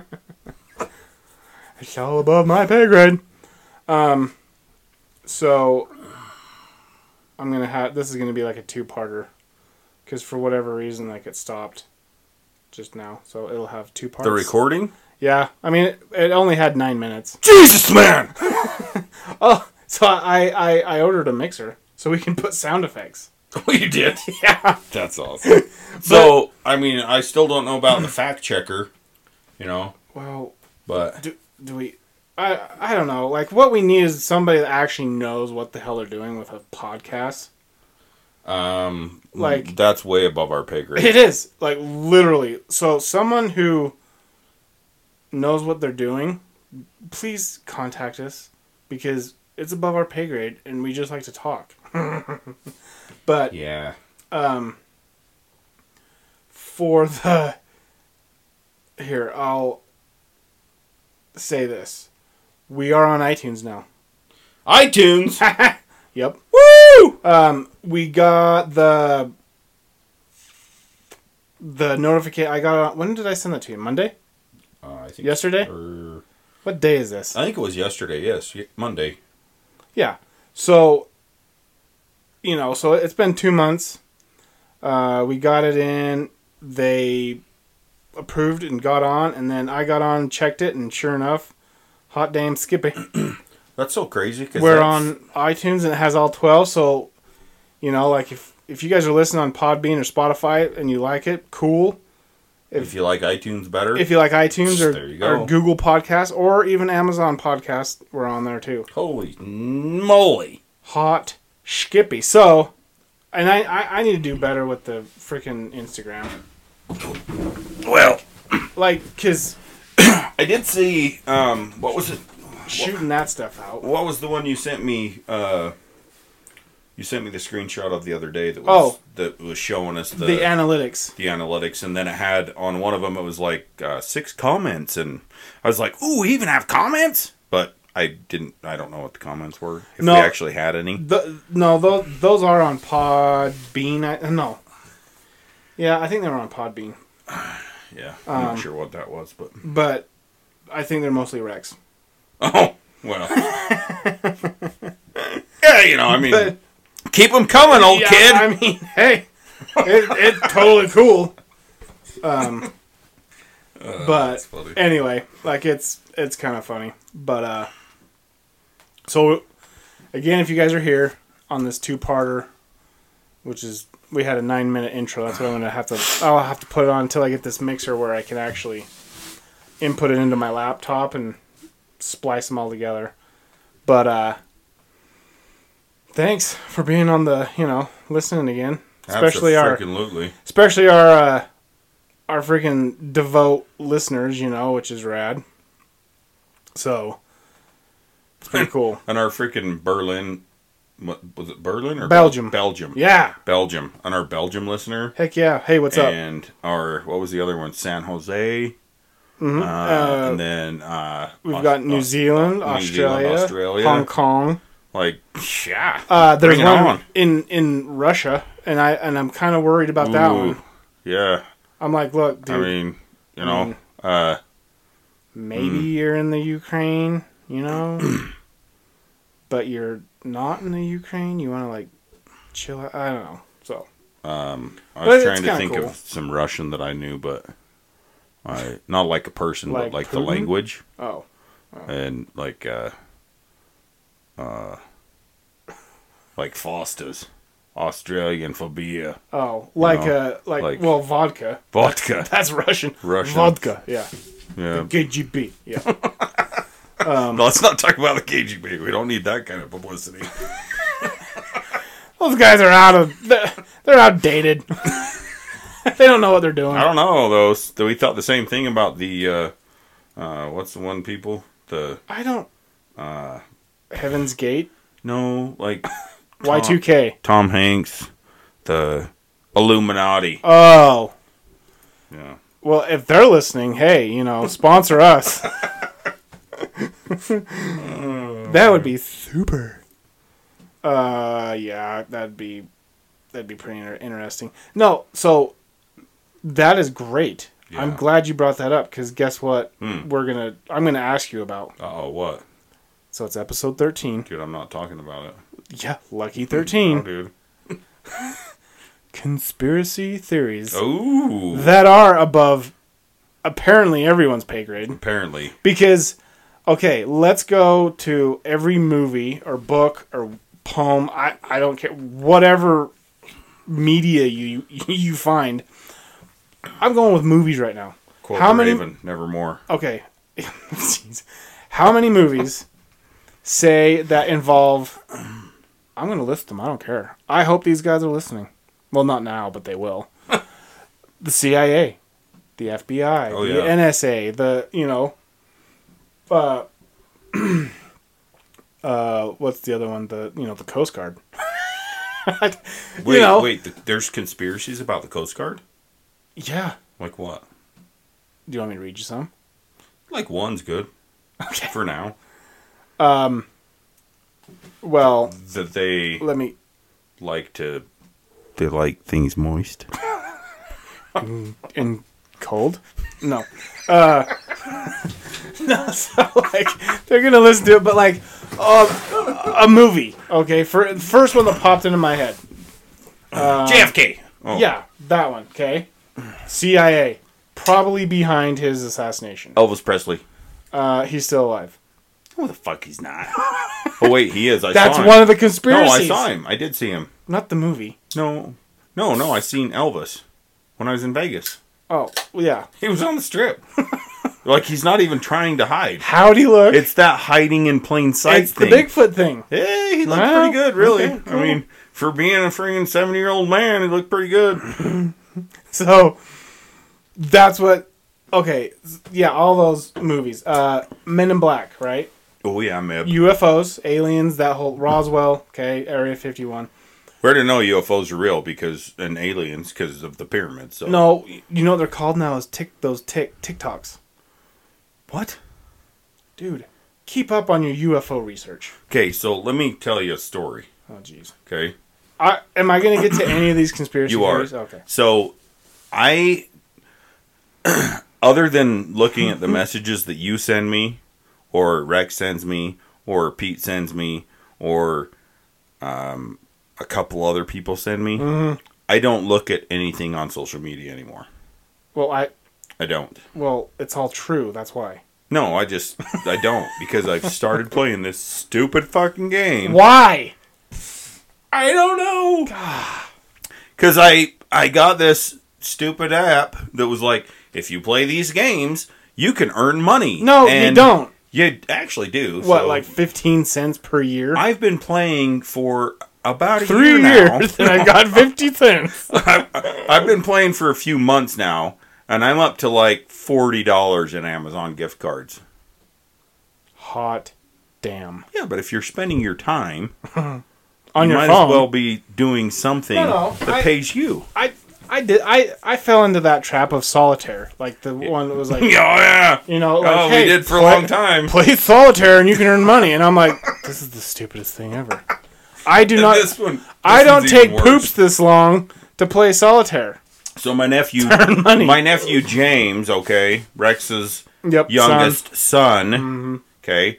it's all above my pay grade. Um, so I'm gonna have this is gonna be like a two-parter, because for whatever reason, like it stopped just now, so it'll have two parts. The recording? Yeah, I mean it, it only had nine minutes. Jesus, man! Oh, so I, I I ordered a mixer so we can put sound effects. Oh, you did? Yeah. That's awesome. so, I mean, I still don't know about the fact checker, you know, Well, but do, do we? I I don't know. Like what we need is somebody that actually knows what the hell they're doing with a podcast. um, Like- that's way above our pay grade. It is like literally. So someone who knows what they're doing, please contact us because it's above our pay grade and we just like to talk. but Yeah. um for the here I'll say this. We are on iTunes now. iTunes. Yep. Woo! Um, we got the the notification. I got it. When did I send that to you? Monday? Uh, I think Yesterday? or- What day is this? I think it was yesterday. Yes, Monday. Yeah. So, you know, so it's been two months. Uh, we got it in. They approved and got on, and then I got on, checked it, and sure enough, hot damn Skippy. That's so crazy. Cause We're that's- on iTunes and it has all 12. So, you know, like if, if you guys are listening on Podbean or Spotify and you like it, cool. If you like iTunes better, If you like iTunes or, There you go. or Google Podcasts or even Amazon Podcast, we're on there too. holy moly! Hot Skippy. So, and I, I, I need to do better with the freaking Instagram. Well, Like, because I did see. Um, what was it? shooting that stuff out. What was the one you sent me? Uh, you sent me the screenshot of the other day that was Oh. that was showing us the The analytics. the analytics, and then it had on one of them it was like uh, six comments, and I was like, "Ooh, we even have comments!" But I didn't. I don't know what the comments were. If No. we actually had any. The, no, those, those are on Podbean. I, no. Yeah, I think they were on Podbean. Yeah, I'm Um, not sure what that was, but But I think they're mostly Rex. oh well. yeah, you know, I mean, But- keep them coming, old Yeah, kid. I mean, hey, it, it's totally cool. Um, but that's funny. anyway, like it's it's kind of funny. But uh, so again, if you guys are here on this two-parter, which is we had a nine-minute intro. That's what I'm gonna have to. I'll have to put it on until I get this mixer where I can actually input it into my laptop and splice them all together. But uh, thanks for being on the you know listening again, especially our especially our uh, our freaking devout listeners, you know, which is rad. So it's pretty cool. And our freaking Berlin, was it? Berlin or Belgium. Belgium. Yeah, Belgium. And our Belgium listener. heck yeah. Hey, what's up? and our what was the other one? San Jose. Mhm. Uh, Uh, and then uh, We've Aus- got New Zealand, Australia, Zealand, Australia. Hong Kong. Like, yeah. Uh, there's one on. in in Russia, and I and I'm kind of worried about that one. Yeah. I'm like, look, dude, I mean, you know, Mm. uh, maybe mm. you're in the Ukraine, you know, but you're not in the Ukraine. You want to like chill out. I don't know. So um, I But was trying to think cool. of some Russian that I knew, but I not like a person, Like but like the language oh, and like uh, uh, like Foster's Australian for beer. oh, like know, uh, like, like- well, vodka. vodka. That's Russian. Russian. vodka. Yeah, Yeah. The KGB. Yeah. No, let's not talk about the KGB. We don't need that kind of publicity. Those guys are out of. They're, they're outdated. they don't know what they're doing. I don't know those. We thought the same thing about the uh, uh, what's the one people the I don't. uh, Heaven's Gate. no like Y two K. Tom Hanks, the Illuminati. Oh. Yeah. Well, if they're listening, hey, you know, sponsor us. that would be super. Uh, yeah, that'd be that'd be pretty inter- interesting. No, so that is great. I'm glad you brought that up because guess what? Hmm. We're gonna. I'm gonna ask you about. Oh, what? So it's episode 13. Dude, I'm not talking about it. Yeah, lucky Oh, 13. dude. Conspiracy theories Oh. that are above apparently everyone's pay grade. Apparently. Because, okay, let's go to every movie or book or poem. I, I don't care. Whatever media you you find. I'm going with movies right now. Quote How many- Raven, nevermore. Okay. How many movies say that involve. I'm going to list them. I don't care. I hope these guys are listening. Well, not now, but they will. the CIA, the FBI, Oh, the yeah. NSA, the, you know. Uh, uh, what's the other one? The, you know, the Coast Guard. Wait, know. wait. th- there's conspiracies about the Coast Guard? Yeah. Like what? Do you want me to read you some? Like one's good Okay. for now. Um. Well, That they let me. like to. They like things moist. in cold? No. Uh, no, so like they're gonna listen to it, but like uh, a movie. Okay, for first one that popped into my head. JFK. Oh. Yeah, that one. Okay, CIA probably behind his assassination. Elvis Presley. Uh, he's still alive. Who the fuck he's not? oh wait, he is. I That's saw him. That's one of the conspiracies. No. I saw him. I did see him. Not the movie. No, no, no. I seen Elvis when I was in Vegas. Oh, yeah. He was on the strip. like he's not even trying to hide. How'd he look? It's that hiding in plain sight It's the. Bigfoot thing. Hey, he looked Well, pretty good, really. okay, cool. I mean, for being a freaking seventy-year-old man, he looked pretty good. So that's what. Okay, yeah, all those movies. Uh, Men in Black, right? Oh yeah, Mib. UFOs, aliens, that whole Roswell, okay, Area 51. To know UFOs are real because and aliens because of the pyramids. So No, you know what they're called now is tick those tick TikToks. what? Dude, keep up on your UFO research. Okay, so let me tell you a story. Oh jeez. Okay, I am I going to get to any of these conspiracy you are? Okay. So, I, other than looking at the messages that you send me, or Rex sends me, or Pete sends me, or um, a couple other people send me, Mm-hmm. I don't look at anything on social media anymore. Well, I I don't. well, it's all true. That's why. No, I just I don't because I've started playing this stupid fucking game. Why? I don't know. Because I I got this stupid app that was like, if you play these games, you can earn money. No, you don't. You actually do. What, so like 15 cents per year? I've been playing for about a Three year now. years, and I got 50 cents. I've been playing for a few months now, and I'm up to like forty dollars in Amazon gift cards. Hot damn. Yeah, but if you're spending your time, On you your might phone. as well be doing something No, no, that I- pays you. I I did I I fell into that trap of solitaire, like the one that was like, Oh yeah. you know, like, oh, hey, we did for a play- long time. Play solitaire and you can earn money, and I'm like, this is the stupidest thing ever. I do not. this one, I don't take poops this long to play solitaire. So my nephew, my nephew James, okay, Rex's Yep, youngest son, Mm-hmm. okay.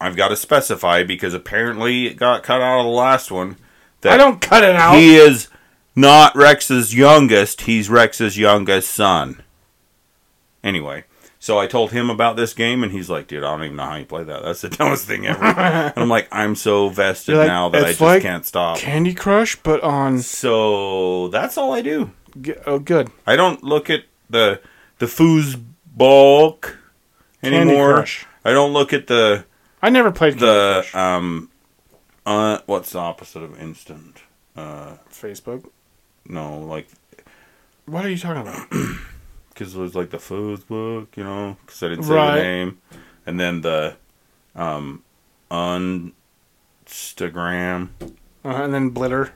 I've got to specify because apparently it got cut out of the last one. That I don't cut it out. He is not Rex's youngest. He's Rex's youngest son. Anyway, so I told him about this game, and he's like, "Dude, I don't even know how you play that. That's the dumbest thing ever." and I'm like, "I'm so vested like, now that I just like can't stop." Candy Crush, but on. So that's all I do. g- Oh, good. I don't look at the the foosball Candy anymore. Crush. I don't look at the I never played Candy the Crush. um uh what's the opposite of instant? Uh Facebook. no, like What are you talking about? because it was like the foosbook, you know, because I didn't say Right. the name, and then the um Instagram. Uh, and then Blitter,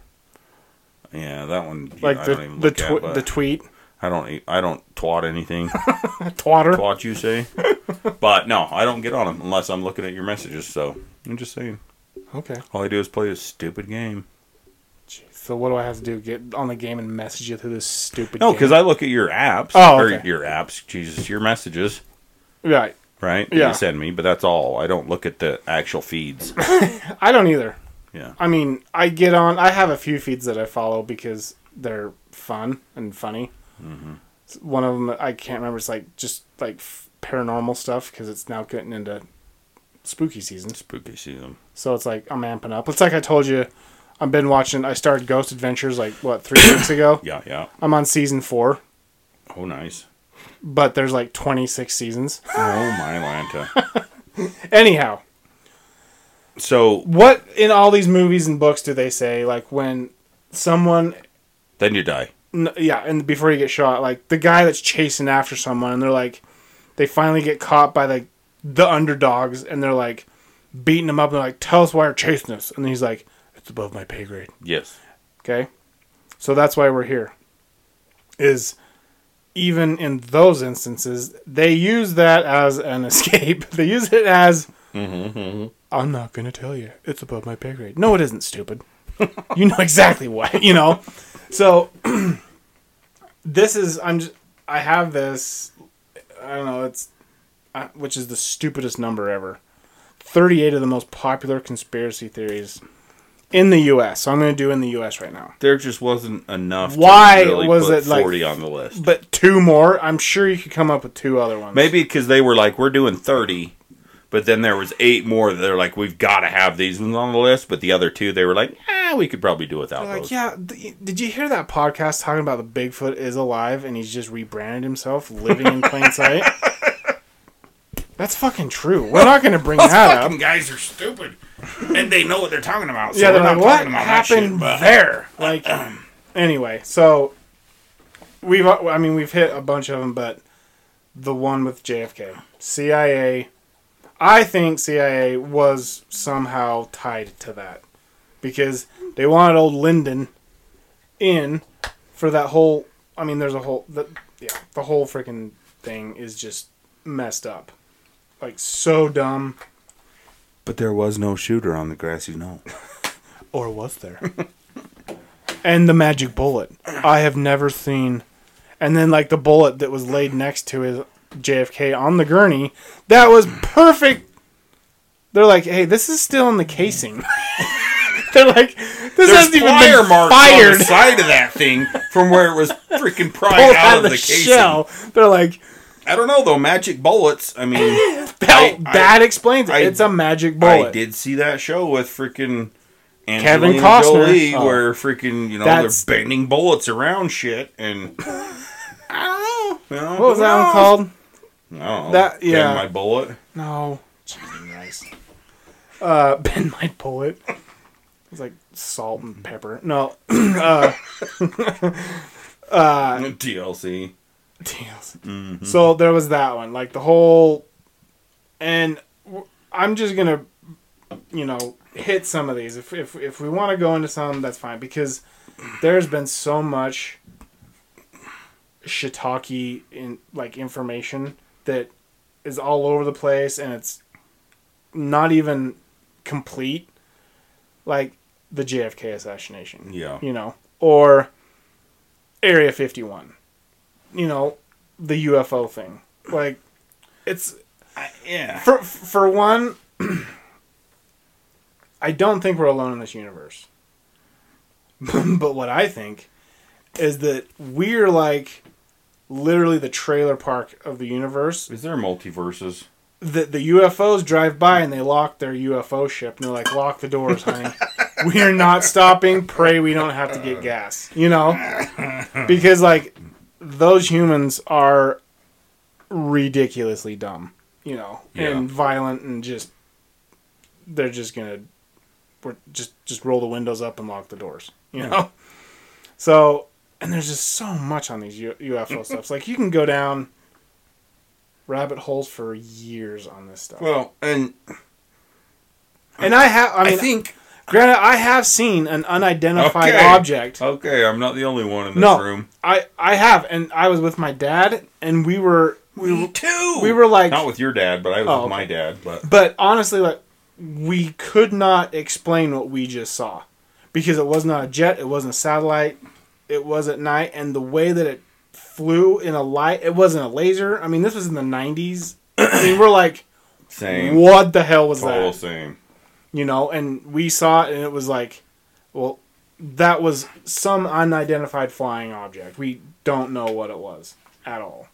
Yeah, that one. like I the don't even the look at, the tweet, I don't. I don't twat anything. twatter. twat you say. but no, I don't get on them unless I'm looking at your messages. So I'm just saying. Okay. All I do is play a stupid game. So what do I have to do? Get on the game and message you through this stupid? No, because I look at your apps. Oh, or your apps. Jesus, your messages. right. Right? Yeah. You send me, but that's all. I don't look at the actual feeds. I don't either. Yeah. I mean, I get on. I have a few feeds that I follow because they're fun and funny. Mm-hmm. One of them I can't remember. It's like just like f- paranormal stuff because it's now getting into spooky season. Spooky season. So it's like I'm amping up. It's like I told you. I've been watching. I started Ghost Adventures like what three weeks ago. Yeah, yeah. I'm on season four, Oh, nice. but there's like 26 seasons. Oh, my Lanta. Anyhow, So what in all these movies and books do they say like when someone then you die. N- yeah, and before you get shot, like the guy that's chasing after someone, and they're like, they finally get caught by the the underdogs, and they're like beating him up, and they're like, "Tell us why you're chasing us," and he's like, "It's above my pay grade." Yes. Okay, so that's why we're here. Is even in those instances, they use that as an escape. they use it as, "I'm not gonna tell you. It's above my pay grade." No, it isn't, stupid. you know exactly what you know. So this is I'm just I have this I don't know it's uh, which is the stupidest number ever. 38 of the most popular conspiracy theories in the US. So I'm going to do in the US right now. There just wasn't enough. Why to really was it, like- 40 on the list? But two more, I'm sure you could come up with two other ones. Maybe because they were like, we're doing 30, but then there was eight more that they're like, we've got to have these ones on the list. But the other two, they were like, ah, we could probably do without They're like, those. yeah, th- did you hear that podcast talking about the Bigfoot is alive and he's just rebranded himself, living in plain sight? That's fucking true. We're not going to bring that up. guys are stupid, and they know what they're talking about. yeah, they're like, what happened there? Like, anyway, so we've, uh, I mean, we've hit a bunch of them, but the one with JFK, CIA, I think CIA was somehow tied to that because they wanted old Lyndon in for that whole. I mean, there's a whole, the, yeah, the whole freaking thing is just messed up, like so dumb. But there was no shooter on the grassy knoll. Or was there? and the magic bullet. I have never seen. And then, like, the bullet that was laid next to his JFK on the gurney, that was perfect. They're like, hey, this is still in the casing. They're like, this There's hasn't even been marks on the side of that thing from where it was freaking pried Pulled out, of the, casing. shell. They're like, I don't know though. Magic bullets. I mean, that, I- I- explains it. I- it's a magic bullet. I did see that show with freaking Kevin Costner. Jolie, Oh. where freaking you know That's- they're bending bullets around shit, and I don't know. You know, What was that one called? Know. That- Bend yeah. my bullet. No. Christ. Uh, Ben might pull it. It's like salt and pepper. No. uh, TLC. Deals. Mm-hmm. So there was that one, like the whole, and I'm just gonna, you know, hit some of these. If if if we want to go into some, that's fine because there's been so much shiitake in like information that is all over the place, and it's not even complete. Like the JFK assassination Yeah. you know, or Area 51, you know, the UFO thing. Like, it's Yeah. for for one. I don't think we're alone in this universe. but what I think is that we're like literally the trailer park of the universe. Is there multiverses? The the UFOs drive by and they lock their UFO ship and they're like, "Lock the doors, honey. we are not stopping. Pray we don't have to get gas." You know, because like those humans are ridiculously dumb. You know, and violent and just they're just gonna we're just just roll the windows up and lock the doors. You know, so and there's just so much on these UFO stuff. Like you can go down rabbit holes for years on this stuff. Well, and and I have, I I, think granted, I have seen an unidentified Okay. object. okay, I'm not the only one in this No, room. I I have, and I was with my dad, and we were we were, too. we were like, not with your dad, but I was Oh, with my dad. But but honestly, like we could not explain what we just saw because it was not a jet, it wasn't a satellite, it was at night, and the way that it flew in a light, it wasn't a laser. I mean, this was in the 90s. I mean, we're like, Same. what the hell was Total that? same. You know, and we saw it, and it was like, well, that was some unidentified flying object. We don't know what it was at all.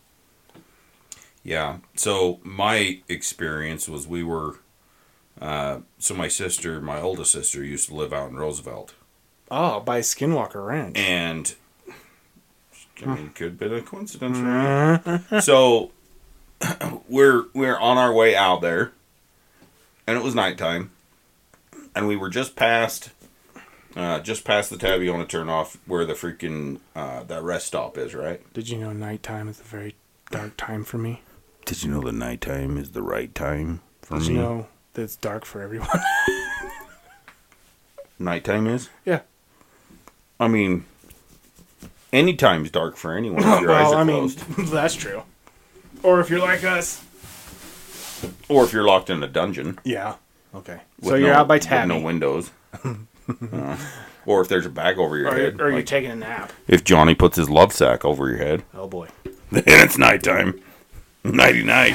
Yeah. So my experience was we were. Uh, so my sister, my oldest sister, used to live out in Roosevelt, Oh, by Skinwalker Ranch. and I mean, could have been a coincidence, right? so we're we're on our way out there, and it was nighttime, and we were just past, uh, just past the Tabiona turnoff where the freaking uh, that rest stop is, right? Did you know nighttime is a very dark time for me? Did you know the nighttime is the right time for Did me? you know that it's dark for everyone? Nighttime is. yeah. I mean, any time's dark for anyone if your eyes well, are I mean, closed, that's true. Or if you're like us. or if you're locked in a dungeon. Yeah. Okay. So you're no- out by Tabby. no windows. Uh, or if there's a bag over your or, head. or you're taking a nap. if Johnny puts his love sack over your head, Oh boy. then it's nighttime. Nighty night.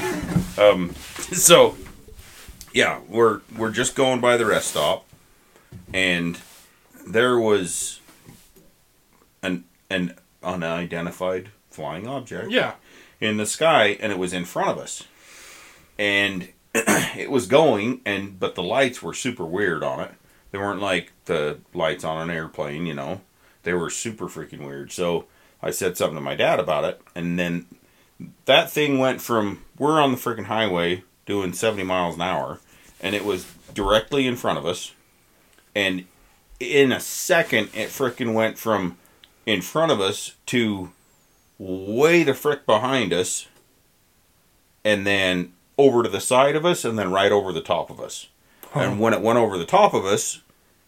Um, so, yeah, we're we're just going by the rest stop, and there was an an unidentified flying object. Yeah. in the sky and it was in front of us and it was going and but the lights were super weird on it. They weren't like the lights on an airplane you know. They were super freaking weird. So i said something to my dad about it and then that thing went from we're on the freaking highway doing 70 miles an hour and it was directly in front of us and in a second it freaking went from in front of us to way the frick behind us and then over to the side of us and then right over the top of us. And when it went over the top of us,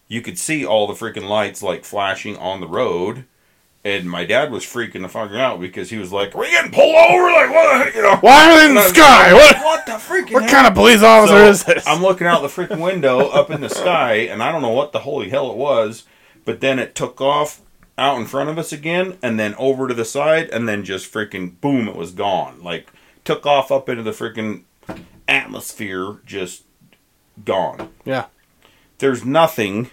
you could see all the freaking lights like flashing on the road. And my dad was freaking the fucker out because he was like, "Are we getting pulled over? Like what? You know? Why are they in the sky? What What the freaking? what heck?" kind of police officer So, is this? I'm looking out the freaking window up in the sky, and I don't know what the holy hell it was, but then it took off out in front of us again, and then over to the side, and then just freaking boom, it was gone. Like took off up into the freaking atmosphere, just gone. yeah. There's nothing,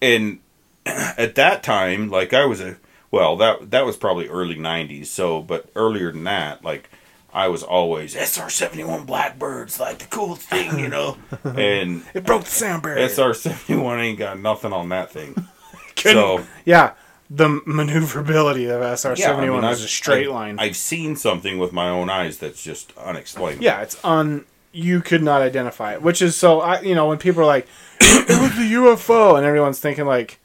and at that time, like I was a well, that that was probably early '90s. So, but earlier than that, like I was always SR-71 Blackbirds, like the coolest thing, you know. and It broke the sound barrier. SR-71 ain't got nothing on that thing. So yeah. The maneuverability of SR seventy one mean, a straight I've- line. I've seen something with my own eyes that's just unexplainable. yeah, it's on. You could not identify it, which is so. I you know when people are like, "It was a UFO," and everyone's thinking like,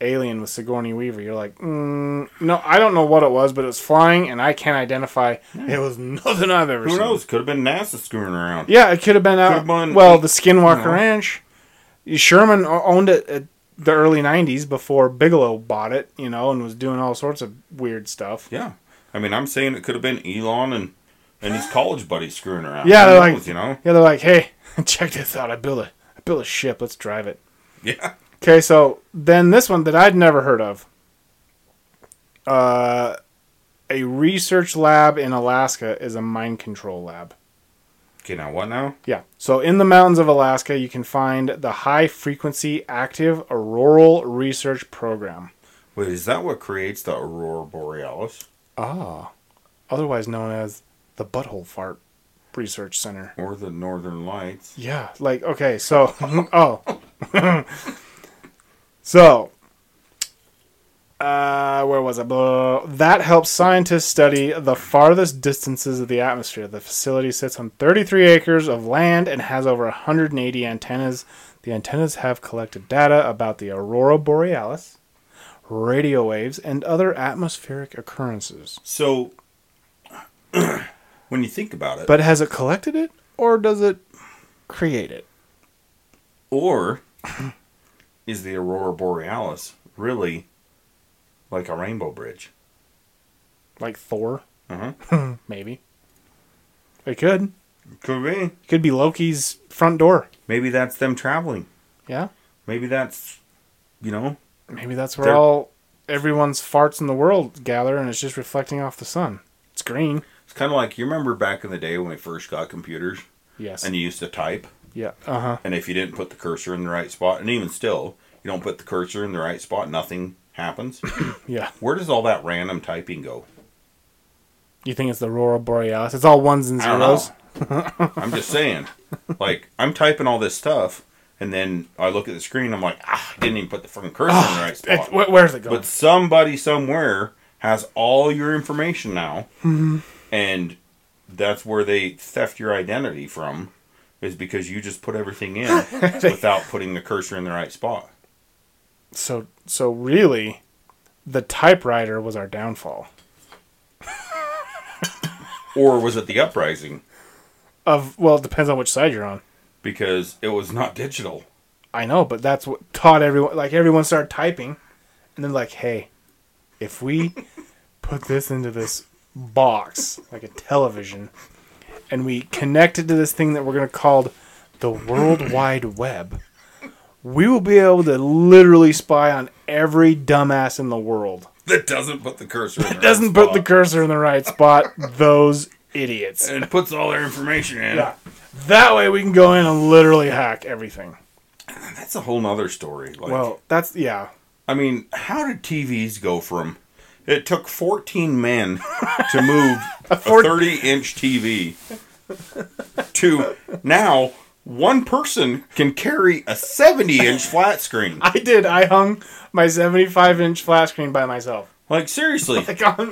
"Alien" with Sigourney Weaver. You're like, mm, no, I don't know what it was, but it was flying, and I can't identify. It was nothing I've ever Who seen. knows? Could have been NASA screwing around. Yeah, it could have been out. Could've been- well, the Skinwalker you know. Ranch. Sherman owned it at the early '90s before Bigelow bought it, you know, and was doing all sorts of weird stuff. Yeah. I mean, I'm saying it could have been Elon and and his college buddies screwing around. Yeah, they're like- you know. Yeah, they're like, "Hey, check this out! I built a, I built a ship. Let's drive it." Yeah. Okay, so then this one that I'd never heard of. Uh, a research lab in Alaska is a mind control lab. Okay, now what now? Yeah. So in the mountains of Alaska, you can find the High Frequency Active Auroral Research Program. Wait, is that what creates the aurora borealis Ah. Otherwise known as the Butthole Fart Research Center. or the northern lights? Yeah, like okay, so oh, so uh, where was it? Blah. That helps scientists study the farthest distances of the atmosphere. The facility sits on 33 acres of land and has over 180 antennas. The antennas have collected data about the aurora borealis, radio waves, and other atmospheric occurrences. So, when you think about it, But has it collected it, or does it create it? or is the aurora borealis really like a rainbow bridge? Like Thor, Uh-huh. maybe. It could. Could be. It could be Loki's front door. Maybe that's them traveling. Yeah. Maybe that's you know, Maybe that's where all everyone's farts in the world gather, and it's just reflecting off the sun. It's green. it's kind of like you remember back in the day when we first got computers Yes. and you used to type, yeah. Uh huh. and if you didn't put the cursor in the right spot, and even still, you don't put the cursor in the right spot, nothing happens. Yeah. Where does all that random typing go? You think it's the aurora borealis? It's all ones and I don't know. zeros. I'm just saying. Like, I'm typing all this stuff, and then I look at the screen, I'm like, ah, I didn't even put the fucking cursor in the right spot. wh- where's it going? But somebody somewhere has all your information now, Mm-hmm. and that's where they theft your identity from, is because you just put everything in without putting the cursor in the right spot. So so really, the typewriter was our downfall. Or was it the uprising? Of well, it depends on which side you're on. Because it was not digital. I know, but that's what taught everyone. Like everyone started typing, and then like, hey, if we put this into this box like a television, and we connect it to this thing that we're gonna call the World Wide Web, we will be able to literally spy on every dumbass in the world. That doesn't put the cursor in the right Doesn't put the cursor in the right spot. Those idiots. and puts all their information in. Yeah. That way we can go in and literally hack everything. That's a whole nother story. Like, Well, that's yeah. I mean, how did TVs go from? It took 14 men to move a four- 30 inch TV to now one person can carry a 70 inch flat screen. I did. I hung my 75 inch flat screen by myself. Like, seriously. Like on,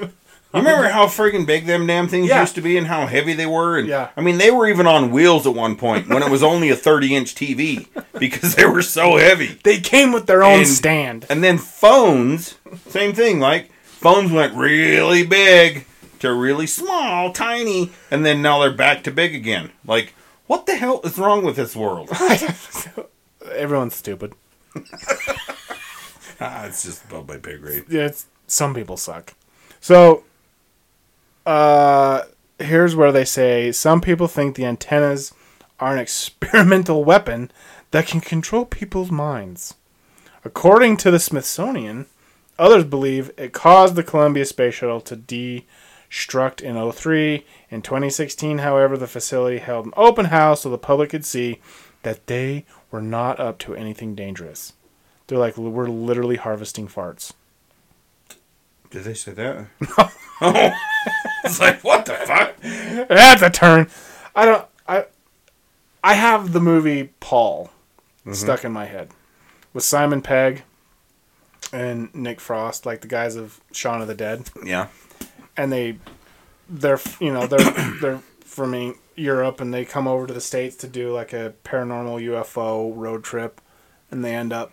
You remember how friggin' big them damn things Yeah. used to be and how heavy they were? And, Yeah. I mean, they were even on wheels at one point when it was only a 30 inch TV because they were so heavy. they came with their own And- stand. And then phones, same thing. Like phones went really big to really small, tiny, and then now they're back to big again. Like, what the hell is wrong with this world? Everyone's stupid. ah, it's just above my pay grade. Yeah, It's some people suck. So, uh, here's where they say some people think the antennas are an experimental weapon that can control people's minds. According to the Smithsonian, others believe it caused the Columbia Space Shuttle to destruct in 03. In 2016, however, the facility held an open house so the public could see that they were not up to anything dangerous. They're like, we're literally harvesting farts. Did they say that? oh, it's like what the fuck? That's a turn. I don't. I. I have the movie Paul mm-hmm. stuck in my head with Simon Pegg and Nick Frost, like the guys of Shaun of the Dead, Yeah. And they, they're you know they're they're from Europe and they come over to the states to do like a paranormal UFO road trip, and they end up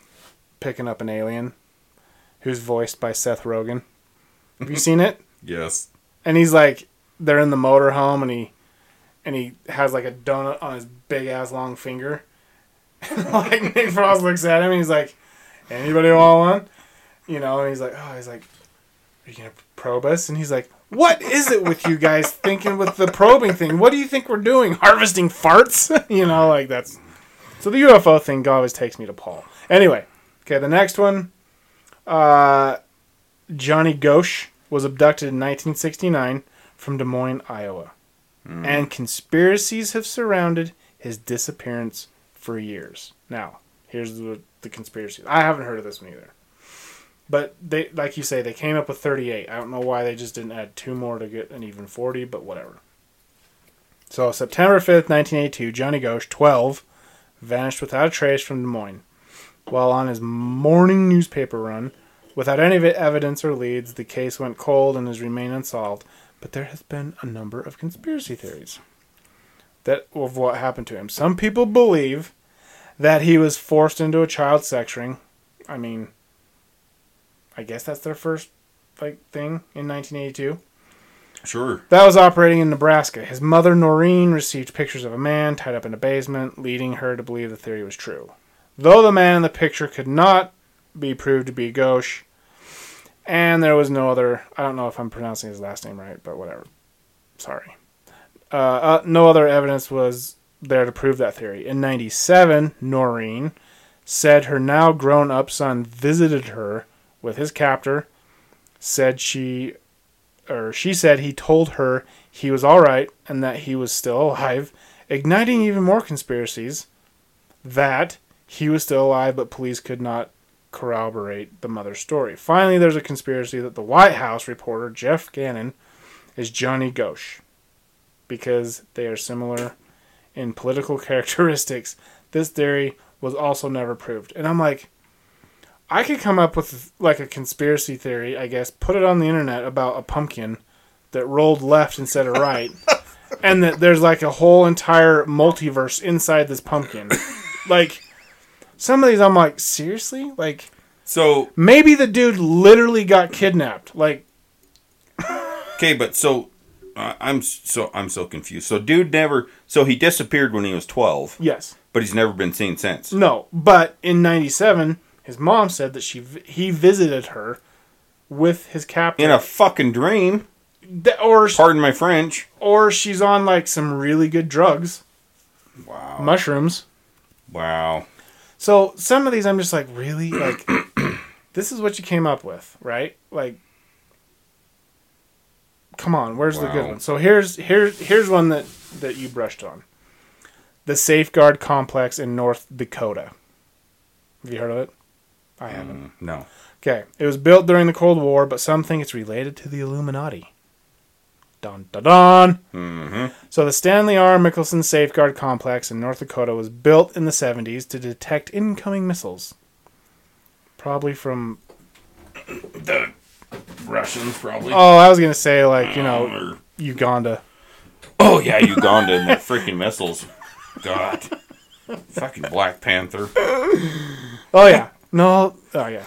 picking up an alien, who's voiced by Seth Rogen. Have you seen it? Yes. and he's like they're in the motorhome and he and he has like a donut on his big ass long finger like nick frost looks at him and he's like anybody want one you know and he's like oh he's like are you gonna probe us and he's like what is it with you guys thinking with the probing thing what do you think we're doing harvesting farts you know like that's so the ufo thing always takes me to paul anyway okay the next one uh Johnny Gosch was abducted in 1969 from Des Moines, Iowa. And conspiracies have surrounded his disappearance for years. Now, here's the, the conspiracy. I haven't heard of this one either. But they, like you say, they came up with 38. I don't know why they just didn't add two more to get an even 40, but whatever. So, September 5th, 1982, Johnny Gosch, 12, vanished without a trace from Des Moines. While on his morning newspaper run, Without any evidence or leads, the case went cold and has remained unsolved. But there has been a number of conspiracy theories that of what happened to him. Some people believe that he was forced into a child sex ring. I mean, I guess that's their first like thing in 1982. Sure. That was operating in Nebraska. His mother, Noreen, received pictures of a man tied up in a basement, leading her to believe the theory was true. Though the man in the picture could not be proved to be Gosch, and there was no other. I don't know if I'm pronouncing his last name right, but whatever. Sorry. Uh, uh, no other evidence was there to prove that theory. In 97, Noreen said her now grown up son visited her with his captor, said she or she said he told her he was all right and that he was still alive, igniting even more conspiracies that he was still alive but police could not corroborate the mother's story. Finally, there's a conspiracy that the White House reporter Jeff Gannon is Johnny Gosch because they are similar in political characteristics. This theory was also never proved. And I'm like, I could come up with like a conspiracy theory, I guess, put it on the internet about a pumpkin that rolled left instead of right, and that there's like a whole entire multiverse inside this pumpkin. like, some of these I'm like, seriously? Like, So maybe the dude literally got kidnapped. Like, okay, but so uh, I'm so I'm so confused. So dude never. So he disappeared when he was twelve, yes. but he's never been seen since. No, but in '97, his mom said that she he visited her with his captor, In a fucking dream. Th- or Pardon my French. or she's on like some really good drugs, Wow. mushrooms. Wow. So some of these, I'm just like, really, like, this is what you came up with, right? Like, come on, where's the good one? So here's here's here's one that that you brushed on. The Safeguard Complex in North Dakota. Have you heard of it? I haven't. Mm, no. Okay, it was built during the Cold War, but some think it's related to the Illuminati. Dun dun dun. hmm So the Stanley R. Mickelson Safeguard Complex in North Dakota was built in the 70s to detect incoming missiles. Probably from The Russians probably. Oh, I was going to say like, you know, Or- Uganda. oh yeah, Uganda and their freaking missiles. God. Fucking Black Panther. Oh yeah. No, oh yeah.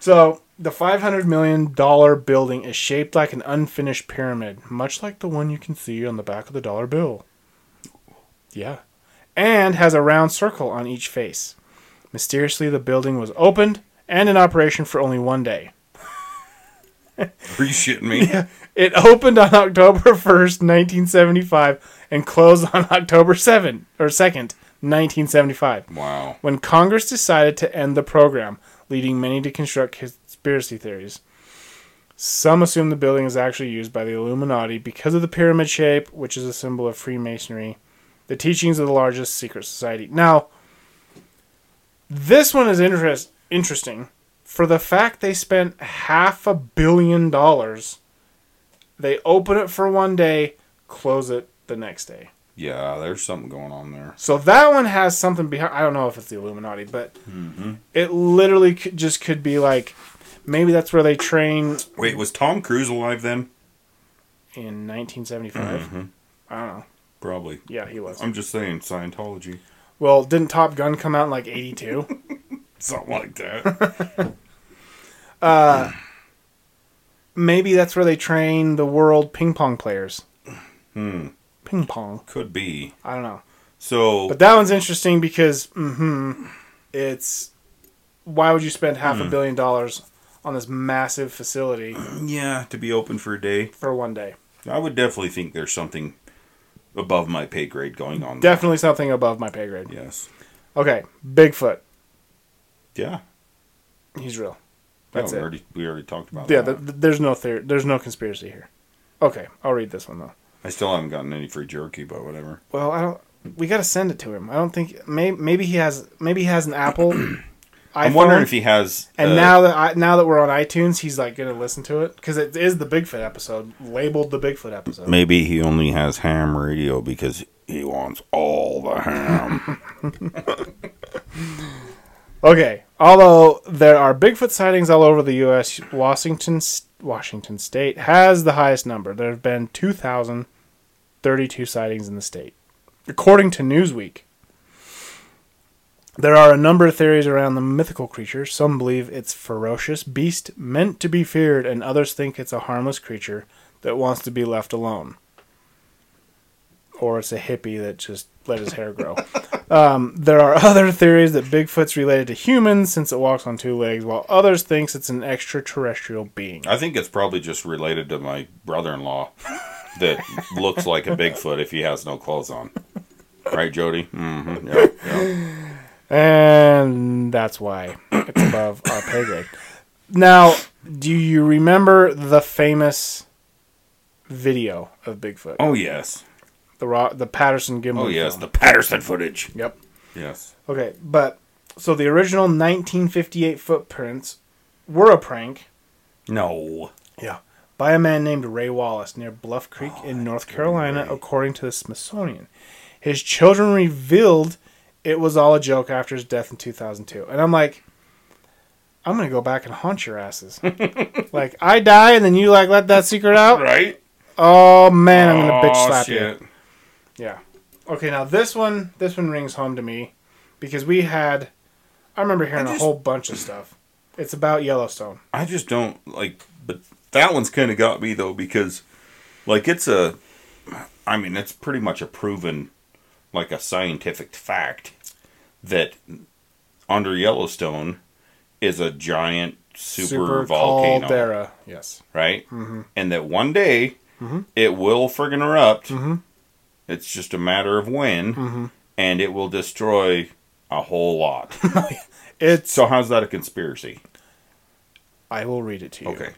So, the 500 million dollar building is shaped like an unfinished pyramid, much like the one you can see on the back of the dollar bill. Yeah. And has a round circle on each face. Mysteriously, the building was opened and in operation for only one day. Are you shitting me? It opened on October 1st, 1975 and closed on October 7th or 2nd, 1975 Wow. when Congress decided to end the program, leading many to construct conspiracy theories. Some assume the building is actually used by the Illuminati because of the pyramid shape, which is a symbol of Freemasonry, the teachings of the largest secret society. Now, this one is interest, interesting for the fact they spent half a billion dollars. They open it for one day, close it the next day. Yeah, there's something going on there. So that one has something behind. I don't know if it's the Illuminati, but it literally could, just could be like maybe that's where they train Wait, was Tom Cruise alive then? in 1975. I don't know. Probably. Yeah, he was. I'm just saying, Scientology. Well, didn't Top Gun come out in like 82? Something like that. uh, maybe that's where they train the world ping pong players. hmm. Ping pong. Could be. I don't know. So, But that one's interesting because mm-hmm, it's why would you spend half a billion dollars on this massive facility yeah, to be open for a day. for one day? I would definitely think there's something above my pay grade going on. there. Definitely something above my pay grade. Yes. Okay, Bigfoot. Yeah. He's real. That's we it. already we already talked about Yeah, that. th- th- there's no theory. There's no conspiracy here. Okay, I'll read this one though. I still haven't gotten any free jerky, but whatever. Well, I don't. We got to send it to him. I don't think. Maybe, maybe he has. Maybe he has an Apple. I'm wondering if he has. And uh, now that I, now that we're on iTunes, he's like gonna listen to it because it is the Bigfoot episode, labeled the Bigfoot episode. maybe he only has ham radio because he wants all the ham. Okay, although there are Bigfoot sightings all over the U.S., Washington Washington State has the highest number. There have been two thousand thirty-two sightings in the state, according to Newsweek. There are a number of theories around the mythical creature. Some believe it's ferocious beast meant to be feared, and others think it's a harmless creature that wants to be left alone. Or it's a hippie that just let his hair grow. Um, there are other theories that Bigfoot's related to humans since it walks on two legs, while others thinks it's an extraterrestrial being. I think it's probably just related to my brother-in-law that looks like a Bigfoot if he has no clothes on. Right, Jody? Mm-hmm. Yeah. And that's why it's above our pay grade. Now, do you remember the famous video of Bigfoot? Oh yes. The the Patterson Gimlin. Oh yes. film. The Patterson footage. Yep. Yes. Okay, but so the original 1958 footprints were a prank. No. Yeah. By a man named Ray Wallace near Bluff Creek oh, in North Carolina, Ray. according to the Smithsonian. His children revealed it was all a joke after his death in 2002. And I'm like, I'm going to go back and haunt your asses. like, I die and then you, like, let that secret out? Right. Oh, man, I'm going to bitch Oh, slap shit. you. Okay, now this one, this one rings home to me because we had, I remember hearing I a just- whole bunch of stuff. It's about Yellowstone. I just don't like, but that one's kind of got me though because, like, it's a, I mean, it's pretty much a proven, like a scientific fact that under Yellowstone is a giant super, volcano, caldera. Yes. right? Mm-hmm. And that one day mm-hmm. it will friggin' erupt. Mm-hmm. It's just a matter of when, and it will destroy a whole lot. It's. so how's that a conspiracy? I will read it to you. Okay.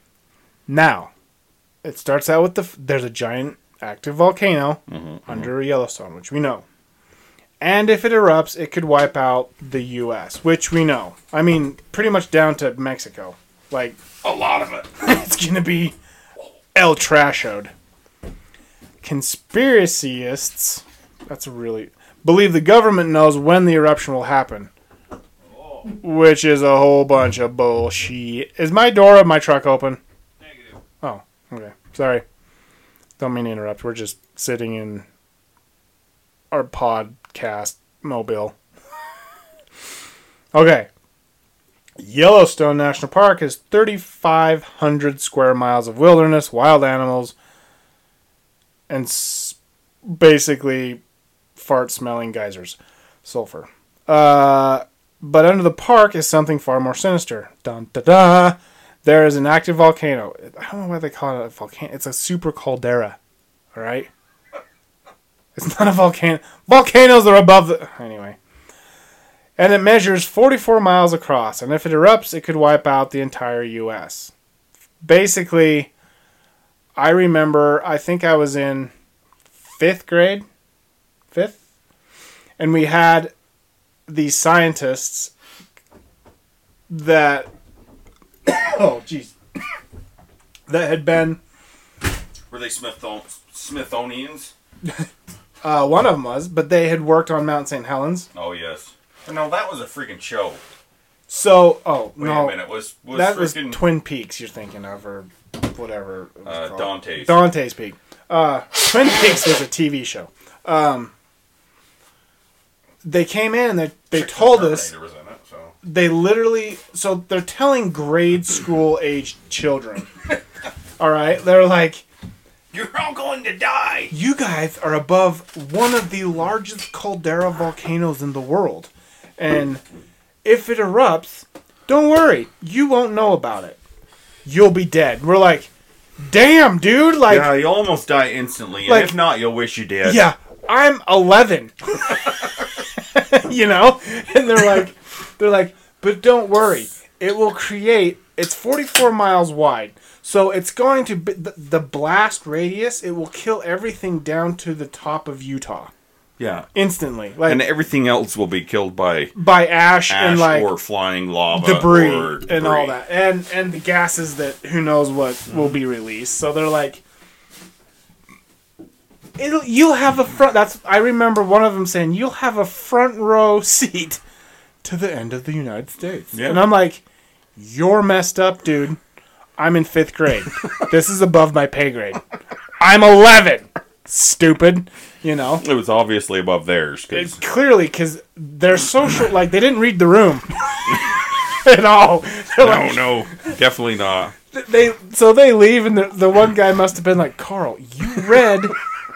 Now, it starts out with the f- there's a giant active volcano Mm-hmm, under Yellowstone, which we know. And if it erupts, it could wipe out the U.S., which we know. I mean, pretty much down to Mexico. Like, A lot of it. it's gonna be El Trashoed. Conspiracyists, that's really believe the government knows when the eruption will happen, which is a whole bunch of bullshit. Is my door of my truck open? Negative. Oh, okay. Sorry. Don't mean to interrupt. We're just sitting in our podcast mobile. okay. Yellowstone National Park is 3,500 square miles of wilderness, wild animals, and s- basically fart smelling geysers. Sulfur. Uh, but under the park is something far more sinister. Dun da da. There is an active volcano. I don't know why they call it a volcano. It's a super caldera. All right. It's not a volcano. Volcanoes are above the. Anyway. And it measures 44 miles across. And if it erupts, it could wipe out the entire U.S. Basically, I remember, I think I was in fifth grade. Fifth? And we had these scientists that. oh, jeez. That had been. Were they Smithon- Smithsonians? Uh, one of them was, but they had worked on Mount St. Helens. Oh yes. No, that was a freaking show. So, oh Wait no, a minute. Was was that was Twin Peaks you're thinking of, or whatever. It was uh, called. Dante's? Dante's Peak. Uh, Twin Peaks was a TV show. Um, they came in and they they told us Terminator was in it, so. they literally so they're telling grade school age children. All right, they're like, You're all going to die. you guys are above one of the largest caldera volcanoes in the world. And if it erupts, don't worry, you won't know about it. You'll be dead. We're like, damn, dude, like yeah, you'll almost die instantly, and like- if not, you'll wish you did. yeah, I'm 11. you know? And they're like they're like, "But don't worry. It will create it's 44 miles wide. So it's going to be the blast radius, it will kill everything down to the top of Utah yeah. instantly. Like And everything else will be killed by by ash, ash and like or flying lava debris, or and all that, and and the gases that who knows what will be released. So they're like, It'll, you'll have a front. That's I remember one of them saying you'll have a front row seat to the end of the United States. Yeah. And I'm like, you're messed up, dude. I'm in fifth grade. this is above my pay grade. I'm 11. Stupid. You know. It was obviously above theirs. 'cause- clearly because they're social. Like they didn't read the room at all. They're like, no, no, definitely not. they so they leave, and the, the one guy must have been like, "Carl, you read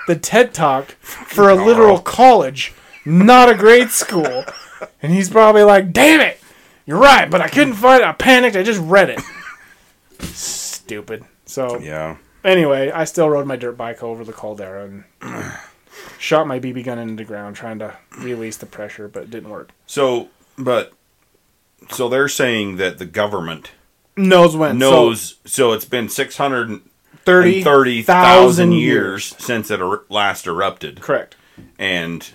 the TED Talk for a literal college, not a grade school," and he's probably like, "Damn it, you're right, but I couldn't find it. I panicked. I just read it." Stupid. So Yeah. anyway, I still rode my dirt bike over the caldera and shot my BB gun into the ground, trying to release the pressure, but it didn't work. So but so they're saying that the government Knows when. knows. So, it's been six hundred thirty thirty thousand years since it er- last erupted, Correct. and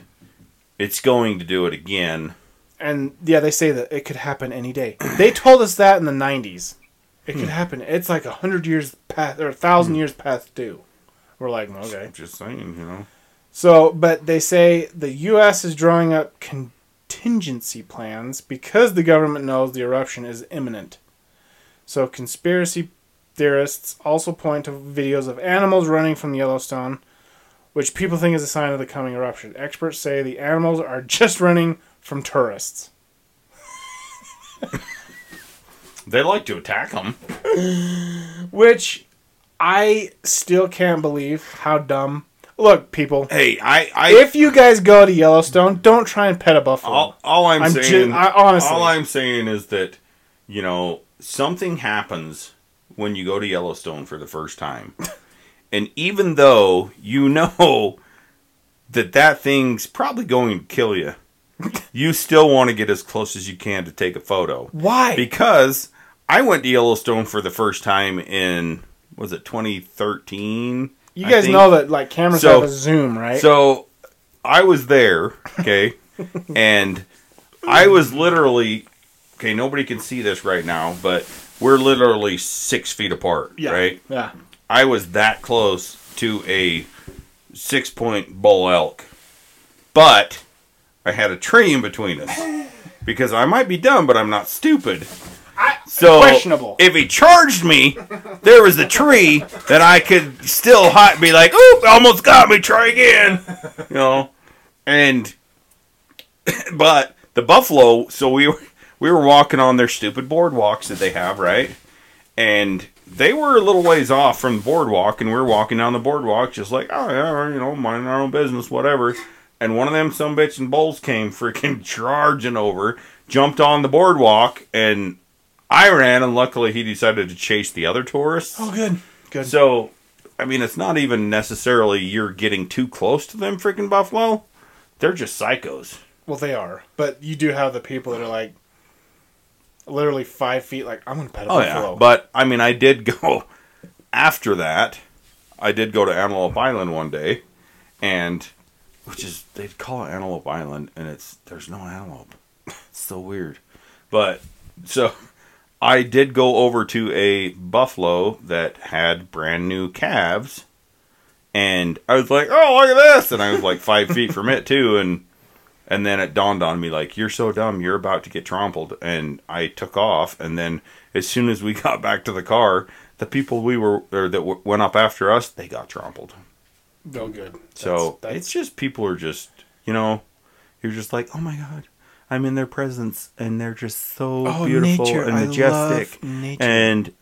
it's going to do it again. And yeah, they say that it could happen any day. They told us that in the '90s. It Hmm. could happen. It's like a hundred years past or a thousand years past due. We're like, okay. Just saying, you know. So, but they say the U.S. is drawing up contingency plans because the government knows the eruption is imminent. So, conspiracy theorists also point to videos of animals running from Yellowstone, which people think is a sign of the coming eruption. Experts say the animals are just running from tourists. They like to attack them. Which I still can't believe how dumb. Look, people, Hey, I, I, if you guys go to Yellowstone, don't try and pet a buffalo. all, all I'm, I'm saying, ju- I- honestly. all I'm saying is that, you know, something happens when you go to Yellowstone for the first time, and even though you know that that thing's probably going to kill you, you still want to get as close as you can to take a photo. Why? Because I went to Yellowstone for the first time in was it 2013? You guys think. know that like cameras So- have a zoom, right? So I was there, okay, and I was literally okay. Nobody can see this right now, but we're literally six feet apart, yeah, right? Yeah. I was that close to a six point bull elk, but I had a tree in between us because I might be dumb, but I'm not stupid. So Questionable. if he charged me, there was a tree that I could still hot be like, "Oop, almost got me. Try again," you know. And but the buffalo. So we were we were walking on their stupid boardwalks that they have, right? And they were a little ways off from the boardwalk, and we were walking down the boardwalk, just like, oh yeah, you know, minding our own business, whatever. And one of them some bitchin' bulls came freaking charging over, jumped on the boardwalk, and I ran, and luckily he decided to chase the other tourists. Oh, good. Good. So, I mean, it's not even necessarily you're getting too close to them freaking buffalo. They're just psychos. well, they are, but you do have the people that are like literally five feet. Like I'm gonna pet a Oh buffalo. yeah, but I mean, I did go after that. I did go to Antelope Island one day, and which is they call it Antelope Island, and it's there's no antelope. It's so weird, but so I did go over to a buffalo that had brand new calves, and I was like, "Oh, look at this!" And I was like five feet from it too, and and then it dawned on me like, "You're so dumb. You're about to get trampled." And I took off, and then as soon as we got back to the car, the people we were or that w- went up after us, they got trampled. oh, good. So That's- it's just people are just you know, you're just like, "Oh my god." I'm in their presence, and they're just so Oh, beautiful nature. and I majestic love nature. and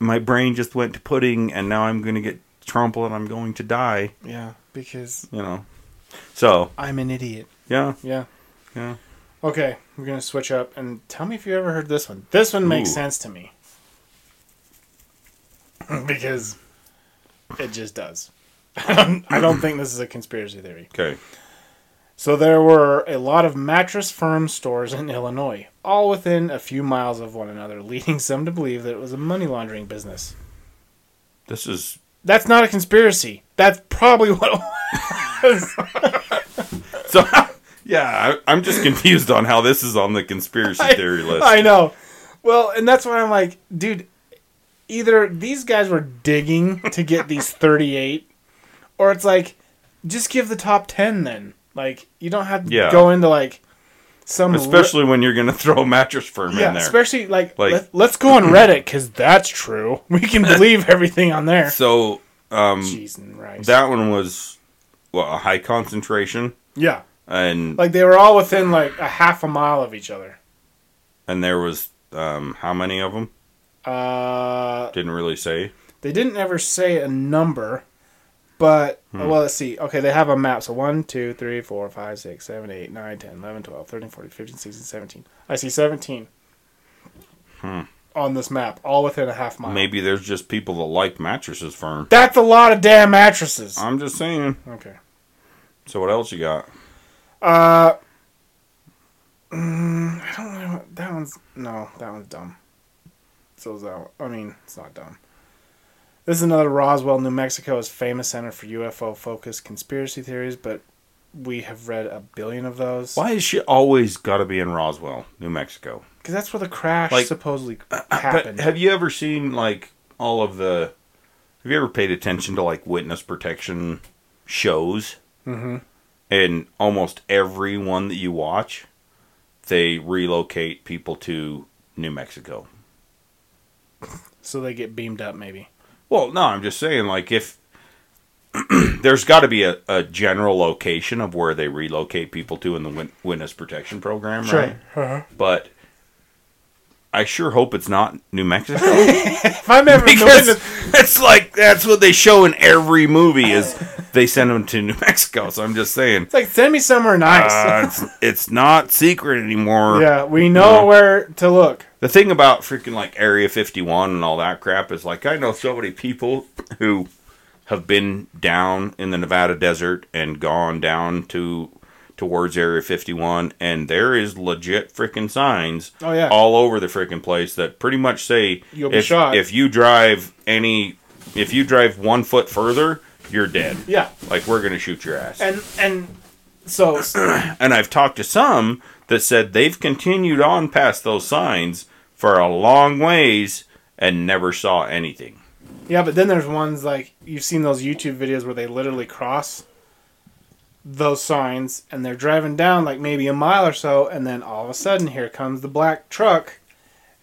my brain just went to pudding and now i'm going to get trampled and i'm going to die yeah, because you know so I'm an idiot. yeah Yeah. yeah Okay, we're gonna switch up and tell me if you ever heard this one. This one makes Ooh. sense to me because it just does. I don't think this is a conspiracy theory. okay So there were a lot of mattress firm stores in Illinois, all within a few miles of one another, leading some to believe that it was a money laundering business. this is That's not a conspiracy. That's probably what it was. so yeah I, i'm just confused on how this is on the conspiracy theory list I know. Well, and that's why I'm like, dude, either these guys were digging to get these 38, or it's like, just give the top 10 then. Like, you don't have to Yeah. go into like some. especially when you're going to throw a mattress firm yeah, in there especially like, Like- let, let's go on Reddit because that's true. We can believe everything on there. so um Cheese and rice. that one was well a high concentration yeah, and like they were all within like a half a mile of each other. and there was um how many of them Uh, didn't really say They didn't ever say a number, but Hmm. well, let's see. Okay, they have a map. So 1, 2, 3, 4, 5, 6, 7, 8, 9, 10, 11, 12, 13, 14, 15, 16, 17. I see 17 Hmm. on this map, all within a half mile. maybe there's just people that like mattresses firm That's a lot of damn mattresses. i'm just saying Okay. so what else you got Uh, I don't know. That one's no. That one's dumb. So is that. I mean, it's not dumb. This is another Roswell, New Mexico is famous center for UFO focused conspiracy theories, but we have read a billion of those. Why is she always got to be in Roswell, New Mexico? Because that's where the crash Like, supposedly happened. have you ever seen like all of the? Have you ever paid attention to like witness protection shows? mm-hmm. And almost every one that you watch, they relocate people to New Mexico. So they get beamed up, maybe. Well, no, I'm just saying, like, if there's got to be a, a general location of where they relocate people to in the win- witness protection program, right? Uh-huh. But I sure hope it's not New Mexico If I'm ever because it's like that's what they show in every movie is they send them to New Mexico. So I'm just saying, it's like send me somewhere nice. uh, it's, it's not secret anymore. yeah, we know No. where to look. The thing about freaking like Area 51 and all that crap is like I know so many people who have been down in the Nevada desert and gone down to towards Area 51 and there is legit freaking signs Oh yeah. all over the freaking place that pretty much say You'll be if, shot. if you drive any if you drive one foot further you're dead. yeah. Like we're going to shoot your ass. And and so And I've talked to some that said they've continued on past those signs for a long ways and never saw anything. yeah, but then there's ones like you've seen those YouTube videos where they literally cross those signs and they're driving down like maybe a mile or so and then all of a sudden here comes the black truck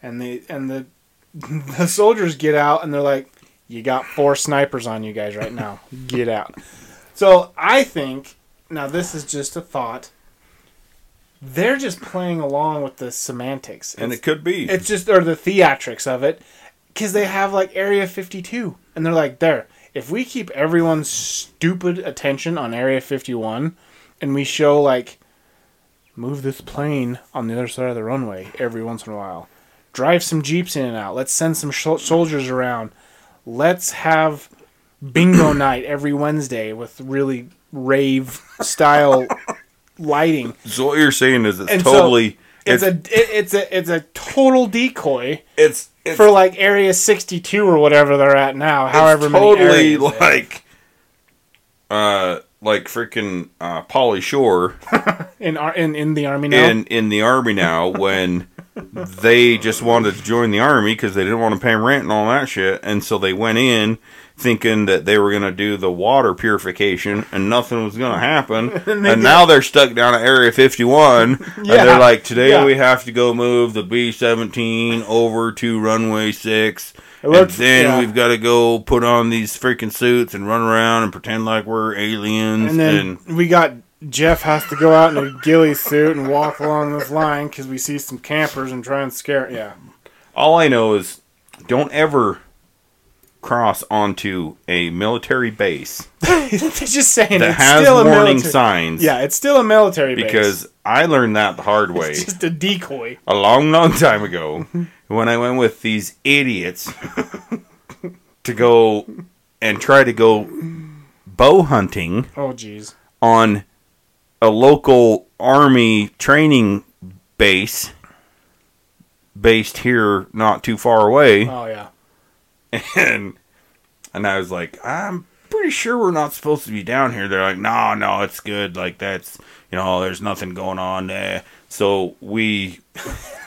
and the and the the soldiers get out and they're like you got four snipers on you guys right now get out so i think now this is just a thought they're just playing along with the semantics And it could be. it's just or the theatrics of it because they have like area 52 and they're like there if we keep everyone's stupid attention on area 51 and we show like move this plane on the other side of the runway every once in a while drive some jeeps in and out let's send some sh- soldiers around let's have bingo night every wednesday with really rave style lighting. So what you're saying is it's And so totally it's, it's a it, it's a it's a total decoy it's, it's for like area 62 or whatever they're at now however totally like uh like freaking uh, Pauly Shore in, Ar- in in the army now. In in the army now, when they just wanted to join the army because they didn't want to pay rent and all that shit, and so they went in thinking that they were going to do the water purification and nothing was going to happen. and, they and now they're stuck down at Area 51. yeah. And they're like, today yeah. we have to go move the B 17 over to runway 6 and then yeah. we've got to go put on these freaking suits and run around and pretend like we're aliens. and then we got jeff has to go out in a ghillie suit and walk along this line because we see some campers and try and scare yeah All I know is don't ever cross onto a military base just saying that it's has still a warning military signs. yeah it's still a military base. Because I learned that the hard way it's just a decoy a long, long time ago when I went with these idiots to go and try to go bow hunting oh jeez on a local army training base based here not too far away. oh yeah and and I was like, I'm pretty sure we're not supposed to be down here. They're like, no, no, it's good. Like that's you know, there's nothing going on there. So we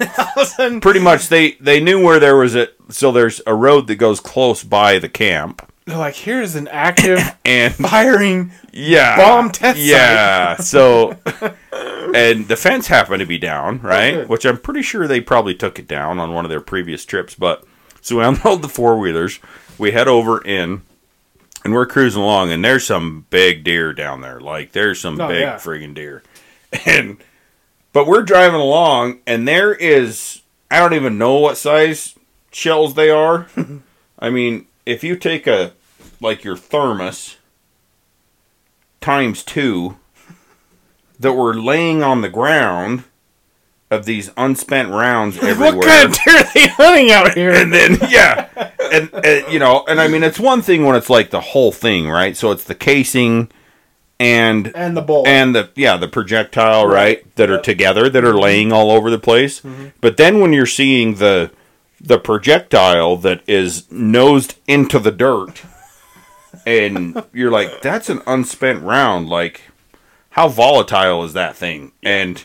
all of a sudden pretty much they they knew where there was a so there's a road that goes close by the camp. They're like here's an active and firing yeah. Bomb test site. yeah. So and the fence happened to be down right? Which i'm pretty sure they probably took it down on one of their previous trips but so we unload the four-wheelers. We head over in and we're cruising along and there's some big deer down there. Like there's some Oh, big yeah. friggin' deer. And but we're driving along and there is i don't even know what size shells they are i mean if you take a like your thermos times two that were laying on the ground of these unspent rounds everywhere. what kind of deer are they hunting out here and then yeah, and, and you know, and I mean, it's one thing when it's like the whole thing, right? So it's the casing and and the bowl. and the yeah the projectile right, that are together that are laying all over the place. Mm-hmm. but then when you're seeing the the projectile that is nosed into the dirt and you're like that's an unspent round like how volatile is that thing? And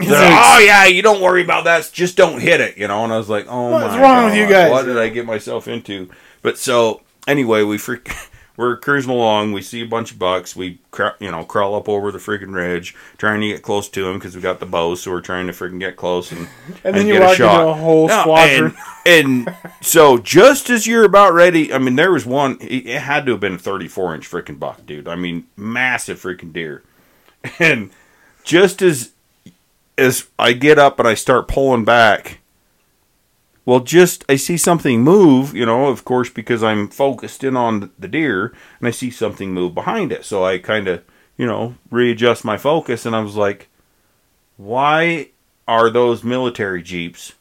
like, oh yeah you don't worry about that. Just don't hit it you know? And i was like oh What's wrong with you guys? what did i get myself into? But so anyway we freak we're cruising along. We see a bunch of bucks. We, you know, crawl up over the freaking ridge, trying to get close to them because we got the bow. So we're trying to freaking get close and And then you get walk into a whole No, squadron. And, and so just as you're about ready, I mean, there was one. It it had to have been a 34 inch freaking buck, dude. I mean, massive freaking deer. And just as as I get up and I start pulling back, well, just I see something move, you know, of course, because I'm focused in on the deer, and I see something move behind it. So I kind of, you know, readjust my focus, and I was like, why are those military jeeps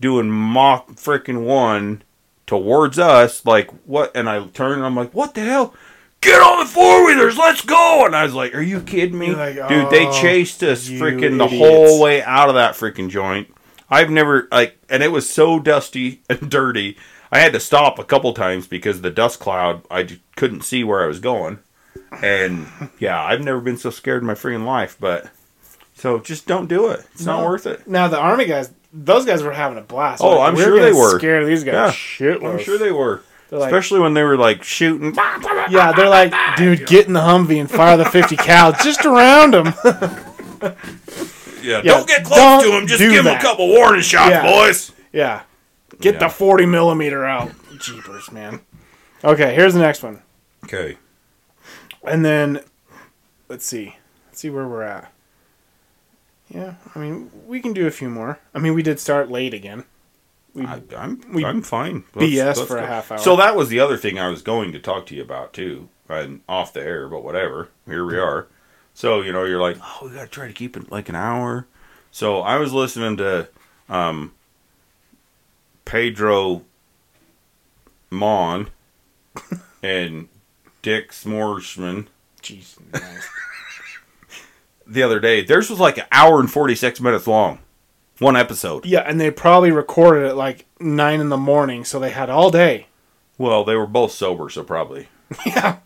doing Mach freaking one towards us? Like, what? And I turn and I'm like, what the hell? Get on the four wheelers, let's go! And I was like, are you kidding me? Like, Dude, they "Oh, chased us freaking the whole way out of that freaking joint. I've never like, and it was so dusty and dirty. I had to stop a couple times because the dust cloud. I just couldn't see where I was going, and yeah, I've never been so scared in my freaking life. But so just don't do it. It's not worth it. Now the army guys, those guys were having a blast. Oh, I'm we're sure they were. Scared of these guys. Yeah, Shit, I'm sure they were, like, especially when they were like shooting. yeah, they're like, dude, get in the Humvee and fire the 50 cal just around them. Yeah, don't get close don't to him. Just give that. a couple warning shots, boys. yeah, get the 40 millimeter out. Jeepers, man. Okay, here's the next one, Okay. and then let's see, let's see where we're at. Yeah, I mean, we can do a few more. I mean, we did start late again. We, I, I'm we I'm fine. BS for a half hour. So that was the other thing I was going to talk to you about too, and off the air, but whatever. Here we are. So you know, you're like, oh, we got to try to keep it like an hour. So I was listening to um, Pedro Mon and Dick Smorsman jeez, nice. the other day. Theirs was like an hour and forty six minutes long, one episode. yeah, and they probably recorded it like nine in the morning, so they had all day. Well, they were both sober, so probably. Yeah,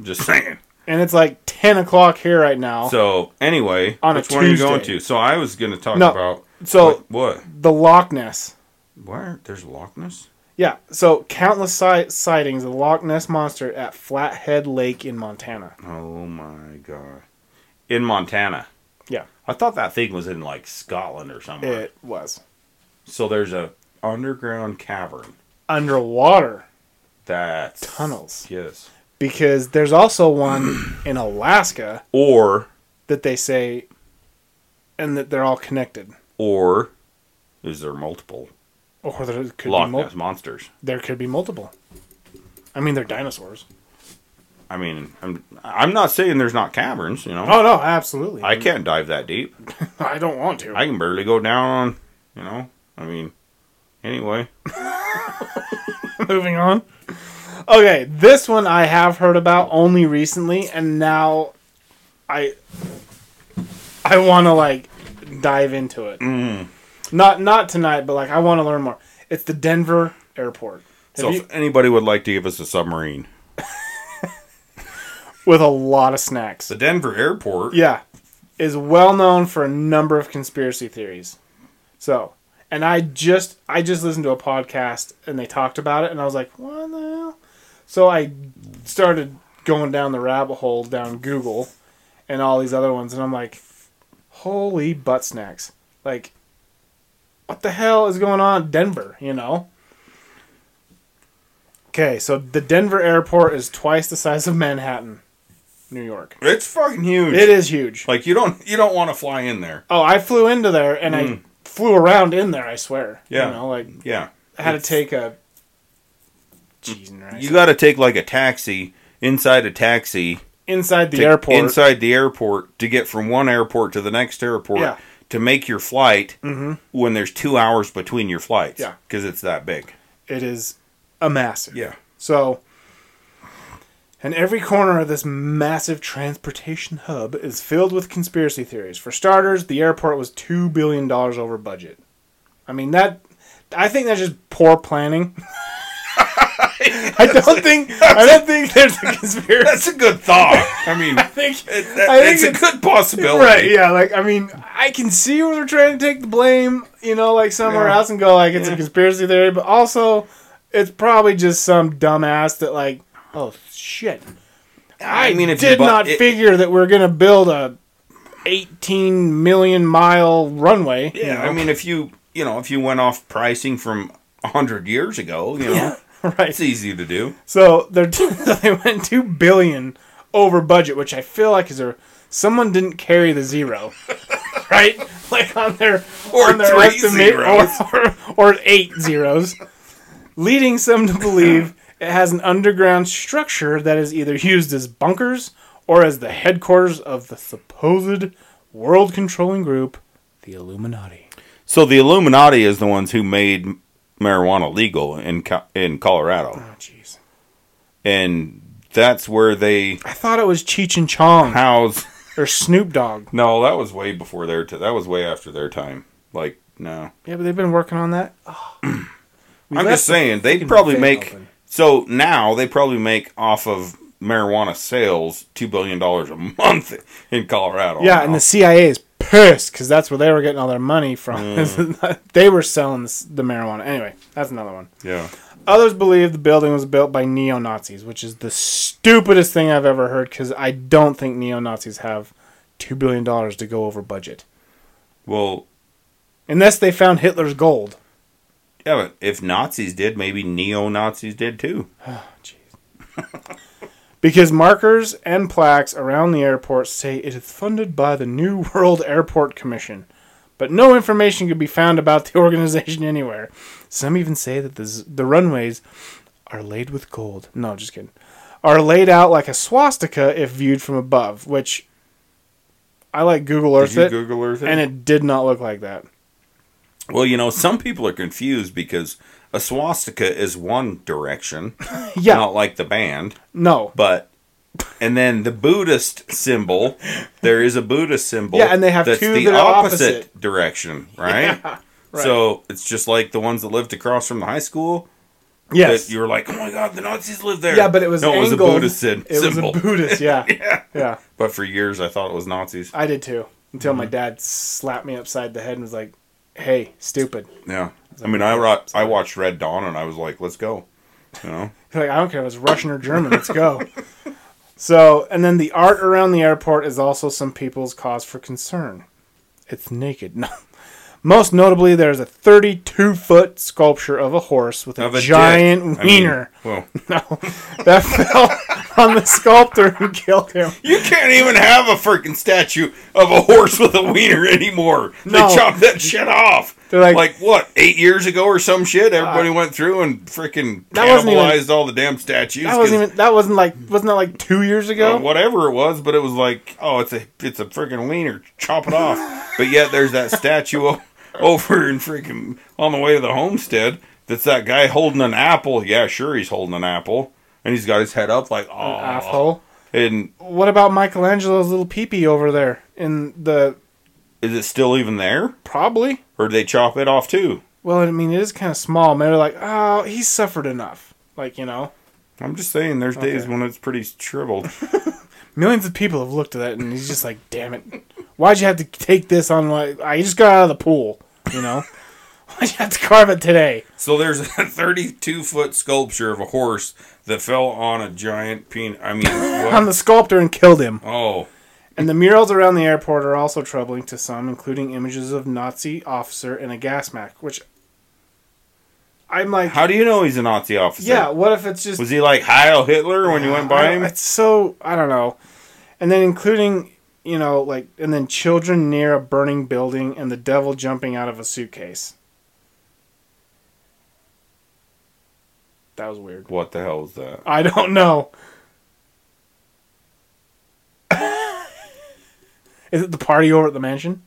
Just saying. And it's like 10 o'clock here right now. So anyway, On a which one are you going to? So I was going to talk No, about so what, what? the Loch Ness. Where? There's Loch Ness. Yeah, so countless si- sightings of the Loch Ness monster at Flathead Lake in Montana. Oh my god! In Montana. Yeah. I thought that thing was in like Scotland or somewhere. It was so there's a underground cavern. underwater That's tunnels Yes. Because there's also one in Alaska Or that they say and that they're all connected. or is there multiple Or there could Loch be mul- monsters? there could be multiple. I mean, they're dinosaurs. I mean, I'm I'm not saying there's not caverns. You know, Oh no, absolutely. I can't dive that deep. I don't want to. I can barely go down. You know, I mean, anyway. Moving on. Okay, this one I have heard about only recently, and now I I want to like dive into it. Mm. Not not tonight, but like I want to learn more. It's the Denver airport. Have So you- if anybody would like to give us a submarine, with a lot of snacks. the Denver airport. Yeah, is well known for a number of conspiracy theories. So, and I just I just listened to a podcast and they talked about it, and I was like, what the hell? So I started going down the rabbit hole down Google and all these other ones, and I'm like, holy butt snacks! Like, what the hell is going on in Denver? You know. Okay, so the Denver airport is twice the size of Manhattan, New York. It's fucking huge. It is huge. Like you don't you don't want to fly in there. Oh, I flew into there and I Mm. flew around in there. I swear. Yeah. You know, like Yeah. I had to take a. You got to take like a taxi inside a taxi inside the to- airport. inside the airport to get from one airport to the next airport Yeah. to make your flight Mhm. when there's 2 hours between your flights Yeah. cuz it's that big. It is a massive. Yeah. So, And every corner of this massive transportation hub is filled with conspiracy theories. For starters, the airport was two billion dollars over budget. I mean that. I think that's just poor planning. I don't think. I don't think there's a conspiracy. That's a good thought. I mean, I think. it, I think it's a good possibility. Right, yeah, like I mean, I can see where they're trying to take the blame, you know, like somewhere Yeah. else and go like it's Yeah. a conspiracy theory, but also it's probably just some dumbass that like, oh shit, I, mean, if you did bu- not it- figure that we're gonna build a 18 million mile runway. you Yeah, I mean, if you you know if you went off pricing from hundred years ago, you know, Yeah, right. it's easy to do. So they're they went two billion over budget, which I feel like is a someone didn't carry the zero, right? Like on their Or on their three estimate, or, zeros. or or eight zeros, leading some to believe it has an underground structure that is either used as bunkers or as the headquarters of the supposed world controlling group, the Illuminati. So the Illuminati is the ones who made marijuana legal in Co- in Colorado, Oh, jeez. and that's where they I thought it was Cheech and Chong house. or Snoop Dogg. No, that was way before their. T- that was way after their time. Like no, Yeah, but they've been working on that. Oh. I'm just saying they probably make. open. So now they probably make off of marijuana sales two billion dollars a month in Colorado. Yeah, now. and the CIA is pissed because that's where they were getting all their money from. Mm. they were selling this, the marijuana. Anyway, that's another one. yeah. Others believe the building was built by neo Nazis, which is the stupidest thing I've ever heard because I don't think neo Nazis have $2 billion to go over budget. Well, Unless they found Hitler's gold. yeah, but if Nazis did, maybe neo Nazis did too. Because markers and plaques around the airport say it is funded by the New World Airport Commission, but no information could be found about the organization anywhere. Some even say that the, the runways are laid with gold. No, just kidding. Are laid out like a swastika if viewed from above, which I like Google Earth Did you it, Google Earth it? and it did not look like that. Well, you know, some people are confused because a swastika is one direction, Yeah, not like the band, no. but and then the Buddhist symbol, there is a Buddhist symbol. Yeah, and they have that's two the that are opposite, opposite. direction, right? Yeah, right. So it's just like the ones that lived across from the high school. Yes. That you were like, oh my god, the Nazis lived there. Yeah, but it was no, it was a. Buddhist sym- It was a Buddhist, yeah. yeah, yeah. but for years I thought it was Nazis. I did too. Until Mm-hmm. my dad slapped me upside the head and was like, "Hey, stupid." Yeah, I mean, I ro- I watched Red Dawn and I was like, let's go. You know, like, I don't care if it's Russian or German. Let's go. so, and then the art around the airport is also some people's cause for concern. It's naked. No. Most notably, there's a 32 foot sculpture of a horse with a, Of a giant dick. I mean, wiener. Well, no, that fell on the sculptor and killed him. You can't even have a freaking statue of a horse with a wiener anymore. No. They chopped that shit off. They're like- like, what, eight years ago or some shit? Everybody went through and freaking wasn't even- all the damn statues. That wasn't even. That wasn't like. Wasn't that like two years ago? uh, whatever it was, but it was like, oh, it's a it's a freaking wiener. Chop it off. but yet there's that statue over in freaking on the way to the homestead. That's that guy holding an apple. Yeah, sure, he's holding an apple, and he's got his head up like, oh, Asshole. And What about Michelangelo's little peepee over there in the is it still even there, probably? or did they chop it off too? Well, I mean, it is kind of small. Maybe like, oh, he's suffered enough. Like you know, I'm just saying, there's days when it's pretty shriveled. millions of people have looked at that, and he's just like, damn it, why'd you have to take this on? Like, I just got out of the pool. You know, you have to carve it today? so there's a 32 foot sculpture of a horse that fell on a giant penis. I mean, On the sculptor and killed him. oh, And the murals around the airport are also troubling to some, including images of Nazi officer in a gas mask, which I'm like, how do you know he's a Nazi officer? yeah, what if it's just Was he like Heil Hitler when you went by I- him? It's so I don't know. And then including, you know, like and then children near a burning building and the devil jumping out of a suitcase. That was weird. What the hell was that? I don't know. Is it the party over at the mansion?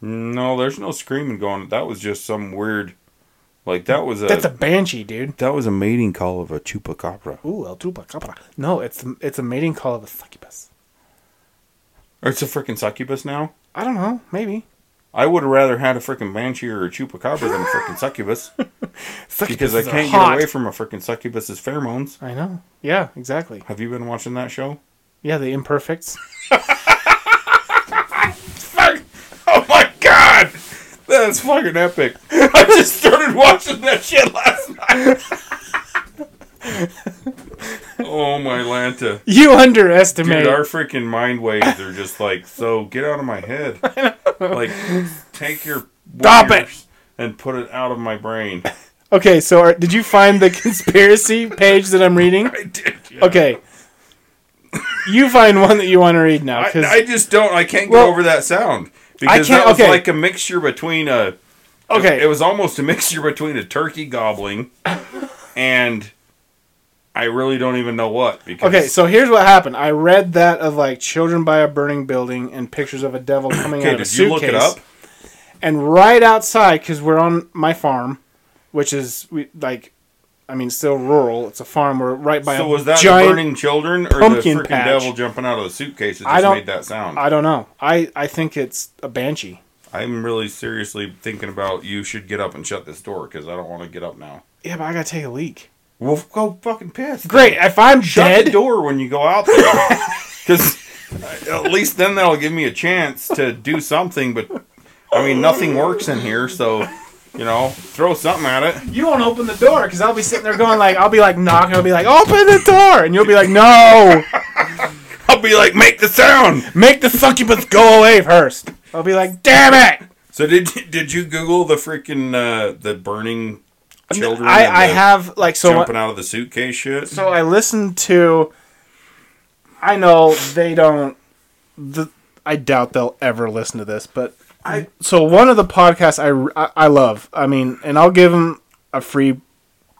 No, there's no screaming going. That was just some weird Like that was a, That's a banshee, dude. that was a mating call of a chupacabra. Ooh, El Chupacabra. No, it's it's a mating call of a succubus. Or it's a freaking succubus now. I don't know. Maybe. I would have rather had a freaking banshee or a chupacabra than a freaking succubus because I can't get away from a freaking succubus's pheromones. I know. Yeah, exactly. Have you been watching that show? Yeah, the imperfects. Fuck! Oh my god! That's fucking epic. I just started watching that shit last night. Oh my Lanta. You underestimate. Dude, our freaking mind waves are just like, so get out of my head. Like, take your Stop it. and put it out of my brain. okay, so are, did you find the conspiracy page that I'm reading? I did. yeah. Okay. You find one that you want to read now, I, I just don't. I can't get Well, over that sound because can't- that was okay. like a mixture between a. okay, It was almost a mixture between a turkey gobbling and I really don't even know what. Because okay. So here's what happened. I read that of like children by a burning building and pictures of a devil coming okay, out of a did you suitcase. look it up? And right outside, because we're on my farm, which is we like, I mean, still rural. It's a farm. We're right by So a was that giant. burning children or the freaking patch. devil jumping out of the suitcase that I just don't- made that sound? I don't know. I I think it's a banshee. I'm really seriously thinking about you should get up and shut this door because I don't want to get up now. Yeah, but I gotta take a leak. Well, go fucking piss. Great. If I'm Shut dead, the door when you go out there. Because at least then that'll give me a chance to do something. But, I mean, nothing works in here, so, you know, throw something at it. you won't open the door because I'll be sitting there going like, I'll be like knocking. I'll be like, open the door, and you'll be like, no, I'll be like, make the sound. make the succubus go away first. I'll be like, damn it. So did did you Google the freaking uh, the burning children? I I have like so. jumping out of the suitcase shit. So I listened to. I know they don't. The, I doubt they'll ever listen to this, but I. So one of the podcasts I, I I love. I mean, and I'll give them a free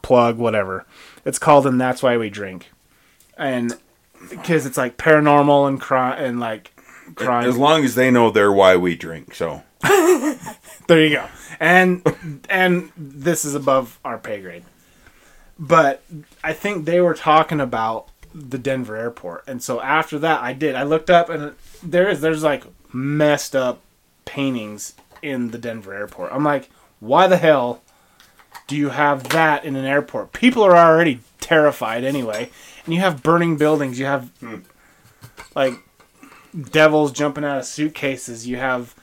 plug, whatever. It's called "And That's Why We Drink," and because it's like paranormal and crime and like crime. As long as they know they're why we drink. So There you go. And and this is above our pay grade. But I think they were talking about the Denver airport. And so after that I did. I looked up and there is there's like messed up paintings in the Denver airport. I'm like, why the hell do you have that in an airport? People are already terrified anyway. And you have burning buildings, you have like devils jumping out of suitcases, you have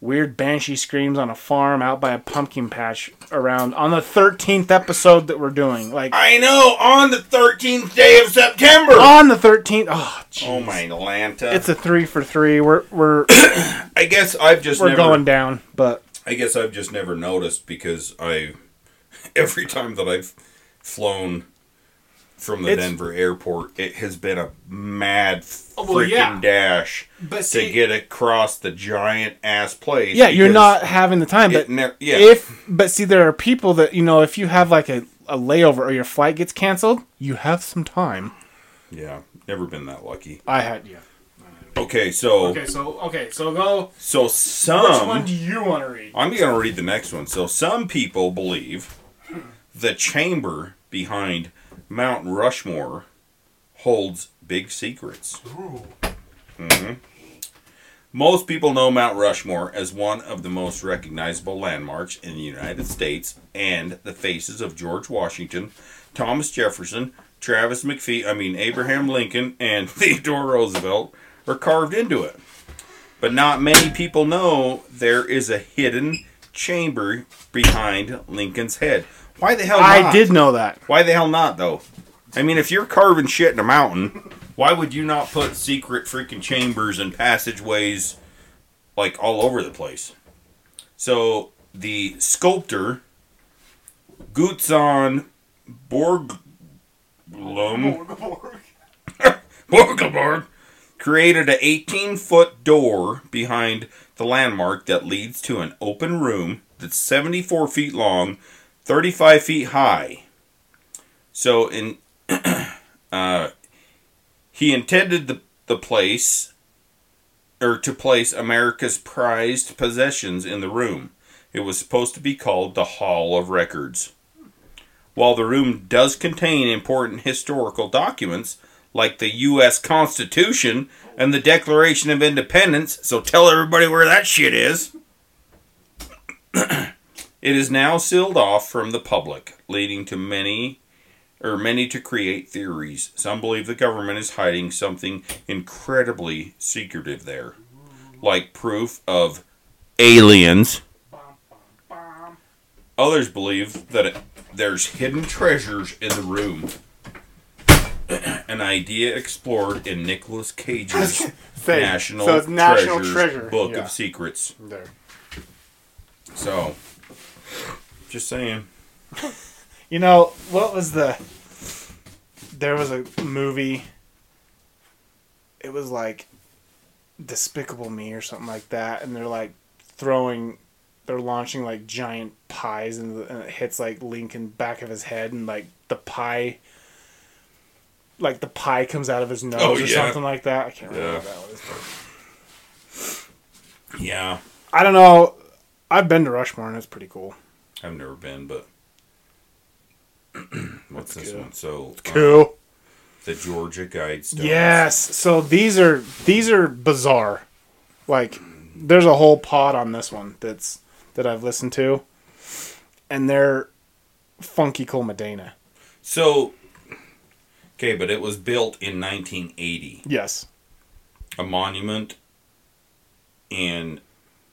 weird banshee screams on a farm out by a pumpkin patch around on the 13th episode that we're doing like I know on the 13th day of September. on the 13th oh jeez. Oh my Lanta! it's a three for three we're we're I guess I've just we're never. going down but I guess I've just never noticed because I, every time that I've flown from the It's- Denver airport, it has been a mad Oh, well, freaking yeah. dash but to get across the giant ass place. yeah you're not having the time but ne- yeah. if but see there are people that you know if you have like a, a layover or your flight gets canceled you have some time yeah, never been that lucky. i had yeah Okay, so okay so okay so go so some. which one do you want to read I'm going to read the next one. So, some people believe the chamber behind Mount Rushmore holds big secrets. Mhm. Most people know Mount Rushmore as one of the most recognizable landmarks in the United States, and the faces of George Washington, Thomas Jefferson, Travis McPhee, I mean Abraham Lincoln, and Theodore Roosevelt are carved into it. But not many people know there is a hidden chamber behind Lincoln's head. Why the hell not? i did know that Why the hell not, though? I mean, if you're carving shit in a mountain, why would you not put secret freaking chambers and passageways like all over the place? So the sculptor Gutzon Borglum Borgelborg created an 18 foot door behind the landmark that leads to an open room that's 74 feet long, 35 feet high. So in uh, he intended the the place or to place America's prized possessions in the room. It was supposed to be called the Hall of Records. While the room does contain important historical documents, like the U.S. Constitution and the Declaration of Independence, so tell everybody where that shit is. it is now sealed off from the public, leading to many or many to create theories. Some believe the government is hiding something incredibly secretive there, like proof of aliens. Others believe that it, there's hidden treasures in the room. An idea explored in Nicolas Cage's National, so National Treasures Treasure. Book Yeah. of Secrets. There. So, just saying. You know, what was the. There was a movie. It was like Despicable Me or something like that, and they're like throwing. They're launching like giant pies, and, and it hits like Lincoln back of his head, and like the pie. Like the pie comes out of his nose Oh, or yeah. something like that. I can't remember Yeah. that was. but- Yeah, I don't know. I've been to Rushmore and it's pretty cool. I've never been, but what's this cool. one? So, uh, Cool. the Georgia Guidestones. Yes. So these are these are bizarre. Like there's a whole pod on this one that's that I've listened to, and they're funky cool Medina. So, okay, but it was built in 1980. Yes. A monument in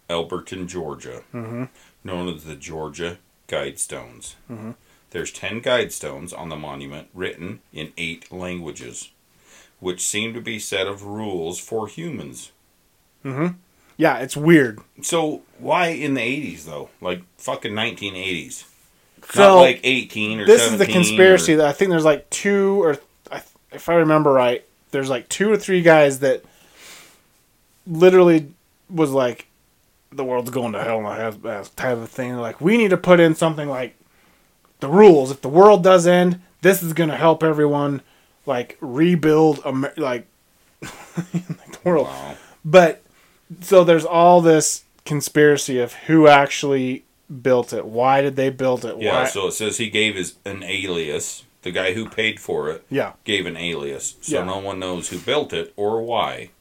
Elberton, Georgia, Mhm. known as the Georgia Guidestones. Mhm. There's 10 guidestones on the monument written in eight languages, which seem to be set of rules for humans. Mm-hmm. Yeah, it's weird. So, why in the 80s, though? Like, fucking 1980s. So Not like 18 or this is the conspiracy or- that I think there's like two or if I remember right, there's like two or three guys that literally was like the world's going to hell and I have that type of thing. Like we need to put in something like the rules. If the world does end, this is going to help everyone like rebuild Amer- like, like the world. Wow. But so there's all this conspiracy of who actually built it. Why did they build it? Yeah, Why? so it says he gave his an alias. The guy who paid for it yeah. gave an alias, so Yeah. no one knows who built it or why.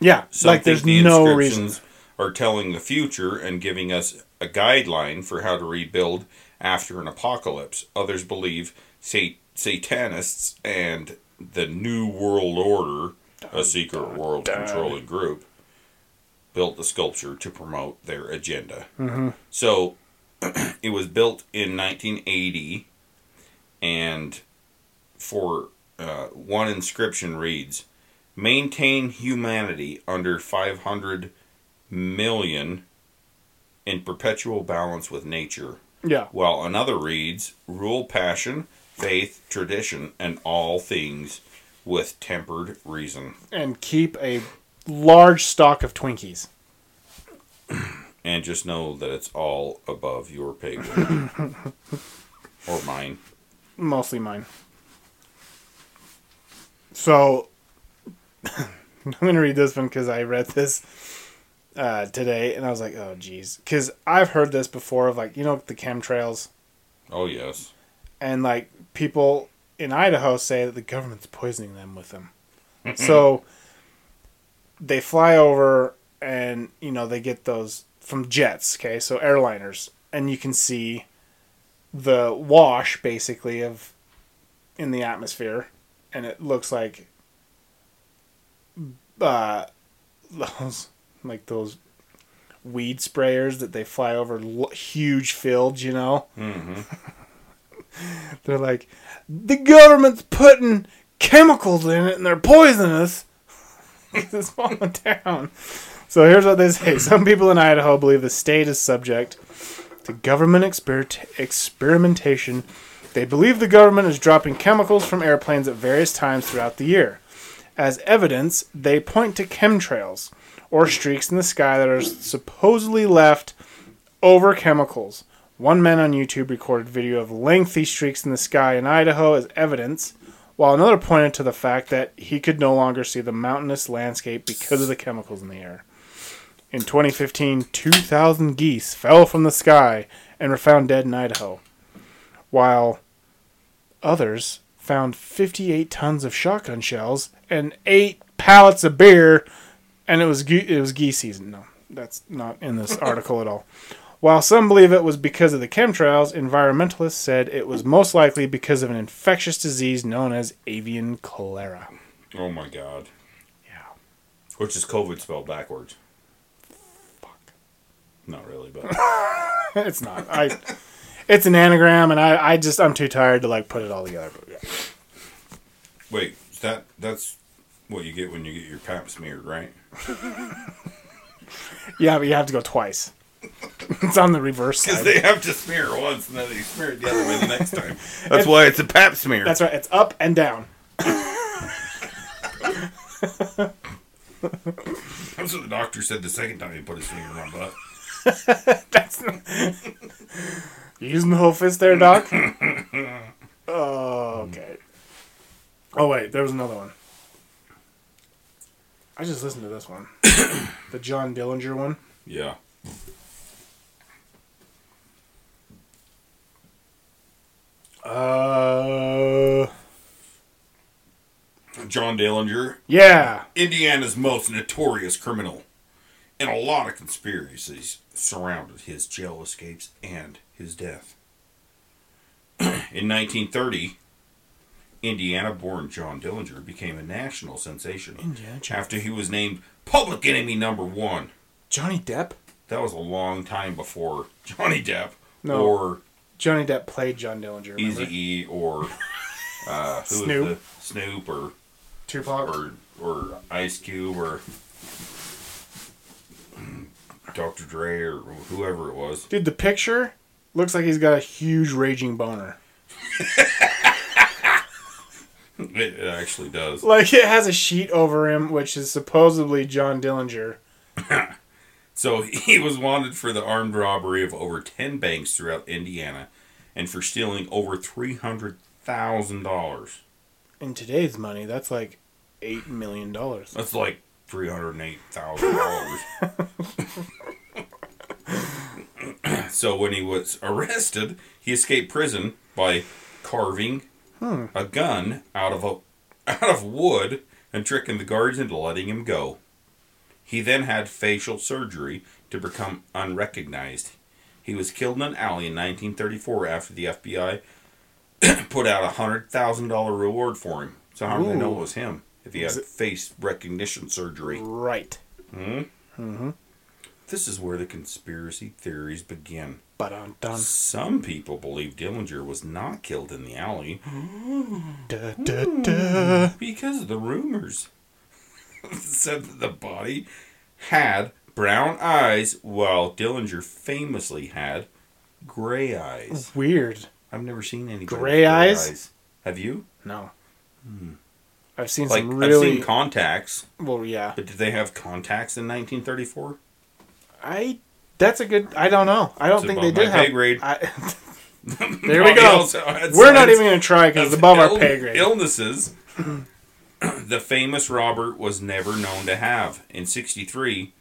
Yeah, like there's the no inscriptions reason. Are telling the future and giving us a guideline for how to rebuild after an apocalypse. Others believe sat- satanists and the New World Order, a secret world controlling group, built the sculpture to promote their agenda. Mhm. So it was built in 1980, and for uh, one inscription reads, "Maintain humanity under 500 million in perpetual balance with nature." Yeah, While another reads, "Rule passion, faith, tradition, and all things with tempered reason." and keep a large stock of Twinkies. And just know that it's all above your pay grade. or mine. Mostly mine. So I'm gonna read this one because I read this uh, today and I was like, oh geez, because I've heard this before of like you know the chemtrails Oh, yes. and like people in Idaho say that the government's poisoning them with them. so they fly over and you know they get those from jets, okay? So airliners and you can see the wash basically of in the atmosphere and it looks like uh those like those weed sprayers that they fly over l- huge fields, you know? hmm They're like, the government's putting chemicals in it and they're poisonous. it's falling down. So here's what they say. Some people in Idaho believe the state is subject to government exper- experimentation. They believe the government is dropping chemicals from airplanes at various times throughout the year. As evidence, they point to chemtrails, or streaks in the sky that are supposedly left over chemicals. One man on YouTube recorded video of lengthy streaks in the sky in Idaho as evidence, while another pointed to the fact that he could no longer see the mountainous landscape because of the chemicals in the air. In 2015, 2,000 geese fell from the sky and were found dead in Idaho, while others found 58 tons of shotgun shells and eight pallets of beer, and it was ge- it was geese season. No, that's not in this article at all. While some believe it was because of the chemtrails, environmentalists said it was most likely because of an infectious disease known as avian cholera. Oh my god. Yeah. Which is COVID spelled backwards. Fuck. Not really, but it's not. I. It's an anagram, and I, I just I'm too tired to like put it all together. But yeah. wait, that that's what you get when you get your pap smeared, right? yeah, but you have to go twice. it's on the reverse Because side. they have to smear it once and then they smear it the other way the next time. That's why it's a pap smear. That's right. It's up and down. That's what the doctor said the second time he put his finger in my butt. That's you using the whole fist there, Doc. oh, okay. Oh wait, there was another one. I just listened to this one, the John Dillinger one. Yeah. Uh, John Dillinger, yeah. Indiana's most notorious criminal. And a lot of conspiracies surrounded his jail escapes and his death. In 1930, Indiana born John Dillinger became a national sensation Indiana Jones. after he was named public enemy number one. Johnny Depp. That was a long time before Johnny Depp No. or Johnny Depp played John Dillinger. Remember? Easy E or uh, who Snoop. was the Snoop or Tupac. or or Ice Cube or Dr. Dre or whoever it was. Dude, the picture looks like he's got a huge raging boner. It, actually does. Like it has a sheet over him, which is supposedly John Dillinger. So he was wanted for the armed robbery of over 10 banks throughout Indiana and for stealing over $300,000. In today's money, that's like eight million dollars. That's like $308,000. so when he was arrested, he escaped prison by carving a gun out of a out of wood and tricking the guards into letting him go. He then had facial surgery to become unrecognized. He was killed in an alley in 1934 after the FBI put out a hundred thousand dollar reward for him. So how do they know it was him if he had it- face recognition surgery? Right. Hmm. This is where the conspiracy theories begin. But. Some people believe Dillinger was not killed in the alley Da, da, da. because of the rumors said that the body had brown eyes while Dillinger famously had gray eyes. Weird. I've never seen any Gray eyes? Have you? No. Hmm. I've seen Like some I've really. seen contacts, well, yeah. but did they have contacts in 1934? I. That's a good. I don't know. I don't It's think they did have. grade. I, there we go. We're not even going to try because it's above our pay grade. Illnesses the famous Robert was never known to have. In 63,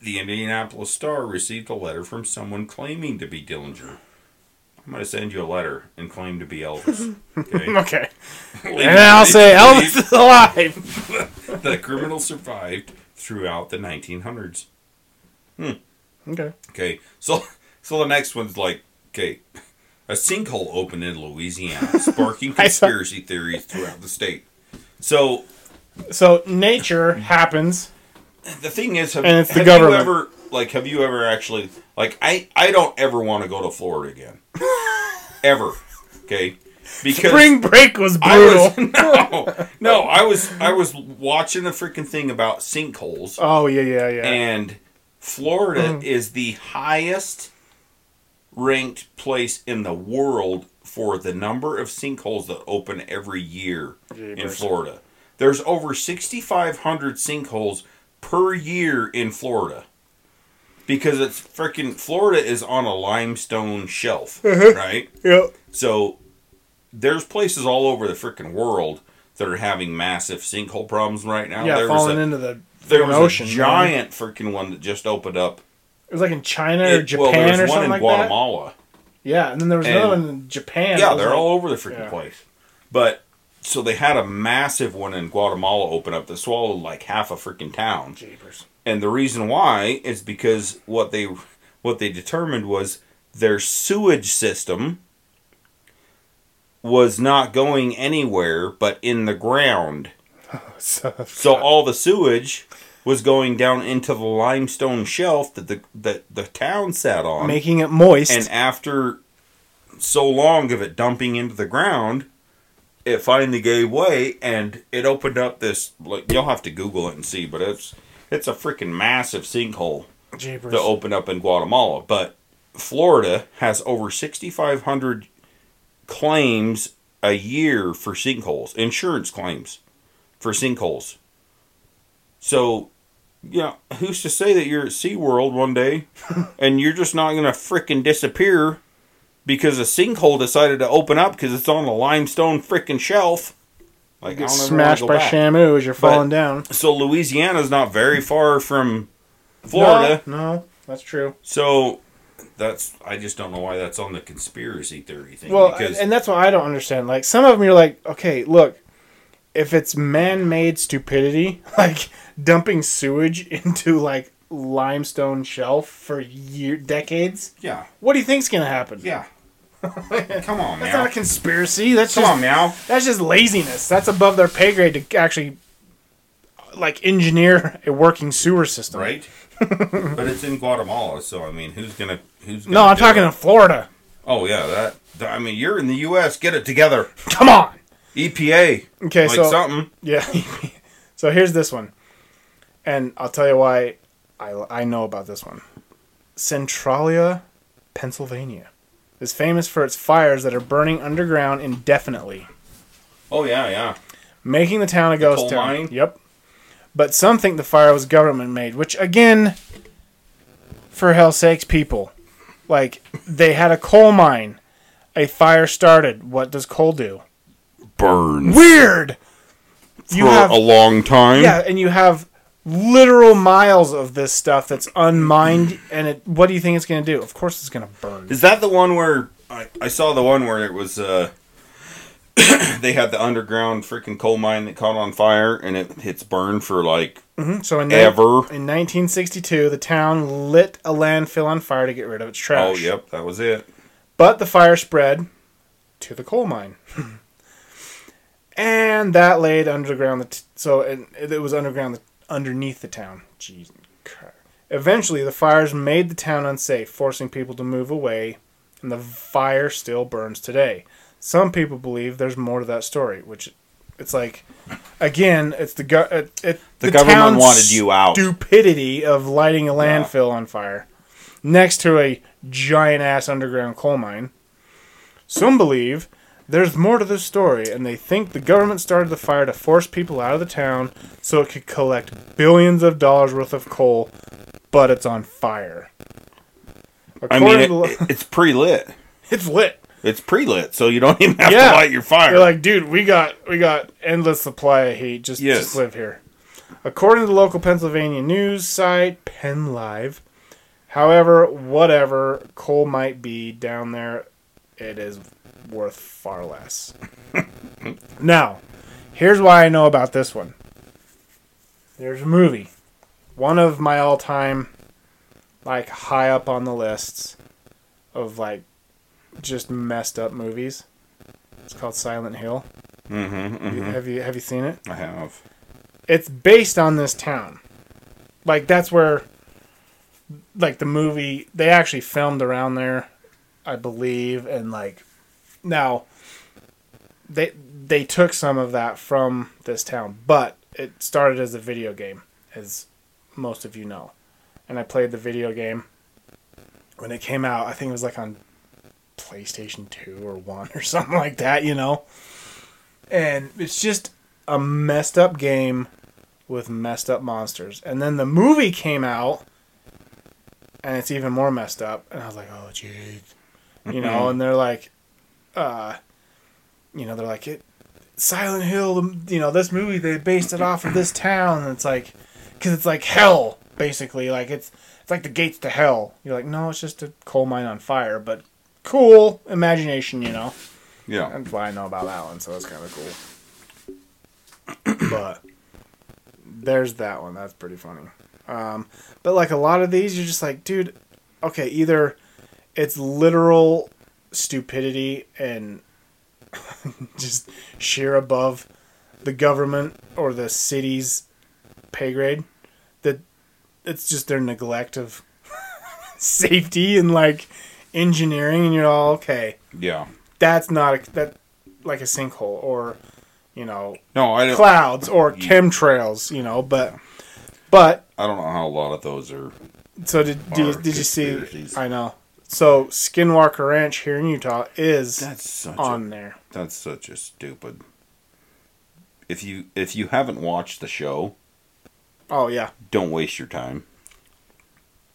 the Indianapolis Star received a letter from someone claiming to be Dillinger. I'm going to send you a letter and claim to be Elvis. Okay? Okay. And I'll say Elvis is alive. The criminal survived throughout the 1900s. Okay. Okay, so so the next one's like, okay, a sinkhole opened in Louisiana, sparking conspiracy theories throughout the state. So So nature happens. the thing is, have, And it's the have government. you ever like have you ever actually like I I don't ever want to go to Florida again, ever. Okay, because Spring break was I brutal. was no no I was I was watching a freaking thing about sinkholes oh yeah, yeah, yeah. and Florida Mm. is the highest ranked place in the world for the number of sinkholes that open every year in Florida. There's over 6,500 sinkholes per year in Florida. Because it's freaking Florida is on a limestone shelf, Mm-hmm. right? Yep. So there's places all over the freaking world that are having massive sinkhole problems right now. Yeah, there was falling a, into the There was ocean, a man. giant freaking one that just opened up. It was like in China or Japan well, there was or one something in like Guatemala. that. Yeah, and then there was And- another one in Japan. Yeah, they're like- all over the freaking yeah. place. But so they had a massive one in Guatemala open up that swallowed like half a freaking town. Jeepers. And the reason why is because what they what they determined was their sewage system was not going anywhere but in the ground. So, So all the sewage was going down into the limestone shelf that the that the town sat on. making it moist. And after so long of it dumping into the ground, it finally gave way and it opened up this like you'll have to Google it and see, but it's it's a freaking massive sinkhole Jeepers. that opened up in Guatemala. But Florida has over sixty five hundred claims a year for sinkholes, insurance claims for sinkholes. So yeah, who's to say that you're at SeaWorld one day and you're just not gonna frickin' disappear because a sinkhole decided to open up because it's on a limestone frickin' shelf? Like Get I don't ever smashed by back. Shamu as you're falling down. So Louisiana's not very far from Florida. No, no, that's true. So that's I just don't know why that's on the conspiracy theory thing. Well, because and that's what I don't understand. Like some of them, you're like, okay, look, if it's man-made stupidity, like dumping sewage into like limestone shelf for year decades, yeah, what do you think's gonna happen? yeah. Come on, That's not a conspiracy. That's Come just on, meow. that's just laziness. That's above their pay grade to actually like engineer a working sewer system. Right? but it's in Guatemala, so I mean, who's gonna who's? Gonna No, I'm talking it? in Florida. Oh yeah, that, that- I mean, you're in the U.S. Get it together, Come on. EPA. Okay, like so something. Yeah. so here's this one. And I'll tell you why I, I know about this one. Centralia, Pennsylvania is famous for its fires that are burning underground indefinitely, Oh yeah, yeah. making the town a ghost coal town. Yep. But some think the fire was government made, which again, for hell's sakes, people. Like, they had a coal mine. A fire started. What does coal do? Burns Weird! for You have a long time. Yeah, and you have literal miles of this stuff that's unmined, and it. What do you think it's going to do? Of course, it's going to burn. Is that the one where I, I saw the one where it was uh they had the underground freaking coal mine that caught on fire and it hits burned for like So in, ever. in 1962, the town lit a landfill on fire to get rid of its trash. Oh yep, that was it. But the fire spread to the coal mine. and that laid underground. The t- so it, it was underground underneath the town. Jeez. Eventually, the fires made the town unsafe, forcing people to move away, and the fire still burns today. Some people believe there's more to that story, which it's like, again, it's the go- it, it, The government wanted you out. Stupidity of lighting a landfill on fire next to a giant ass underground coal mine. Some believe there's more to this story, and they think the government started the fire to force people out of the town so it could collect billions of dollars worth of coal, but it's on fire. I mean, it, According to- it's pre-lit. it's lit. It's pre-lit, so you don't even have Yeah. to light your fire. You're like, dude, we got we got endless supply of heat. Just, Yes. just live here. According to the local Pennsylvania news site, Penn Live. However, whatever coal might be down there, it is worth far less. now, here's why I know about this one. There's a movie, one of my all-time, like high up on the lists of like just messed up movies. It's called Silent Hill. mm-hmm, You- hmm Have you have you seen it? I have. It's based on this town. Like that's where like the movie they actually filmed around there, I believe, and like now they they took some of that from this town, but it started as a video game, as most of you know. And I played the video game when it came out. I think it was like on PlayStation 2 or 1 or something like that, you know. And it's just a messed up game with messed up monsters. And then the movie came out and it's even more messed up. And I was like, oh, jeez. You know, mm-hmm. and they're like, uh, you know, they're like, it, Silent Hill, you know, this movie, they based it off of this town. And it's like, because it's like hell basically. Like it's it's like the gates to hell. You're like, no, it's just a coal mine on fire, but cool imagination, you know. Yeah. That's why I know about that one, so it's kind of cool. but there's that one. That's pretty funny. Um, but like a lot of these, you're just like, dude, okay, either it's literal stupidity and just sheer above the government or the city's pay grade that it's just their neglect of safety and like engineering and you're all okay Yeah. that's not a, that like a sinkhole or you know No, I don't. clouds or chemtrails you know but but I don't know how a lot of those are. so did did, did you see i know so skinwalker ranch here in utah is That's such on a. there That's such a stupid. If you if you haven't watched the show, oh yeah don't waste your time.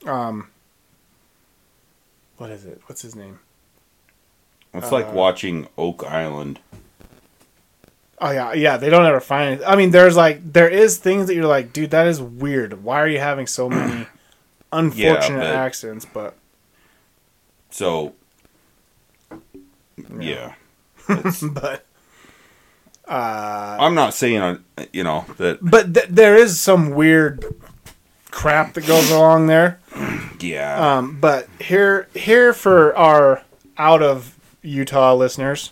um what is it what's his name It's Uh, like watching Oak Island. oh yeah yeah they don't ever find it i mean there's like there is things that you're like dude that is weird why are you having so many unfortunate but- accidents but So. Yeah. It's, but uh I'm not saying uh, you know that. but th- there is some weird crap that goes along there. Yeah. Um, but here, here for our out of Utah listeners,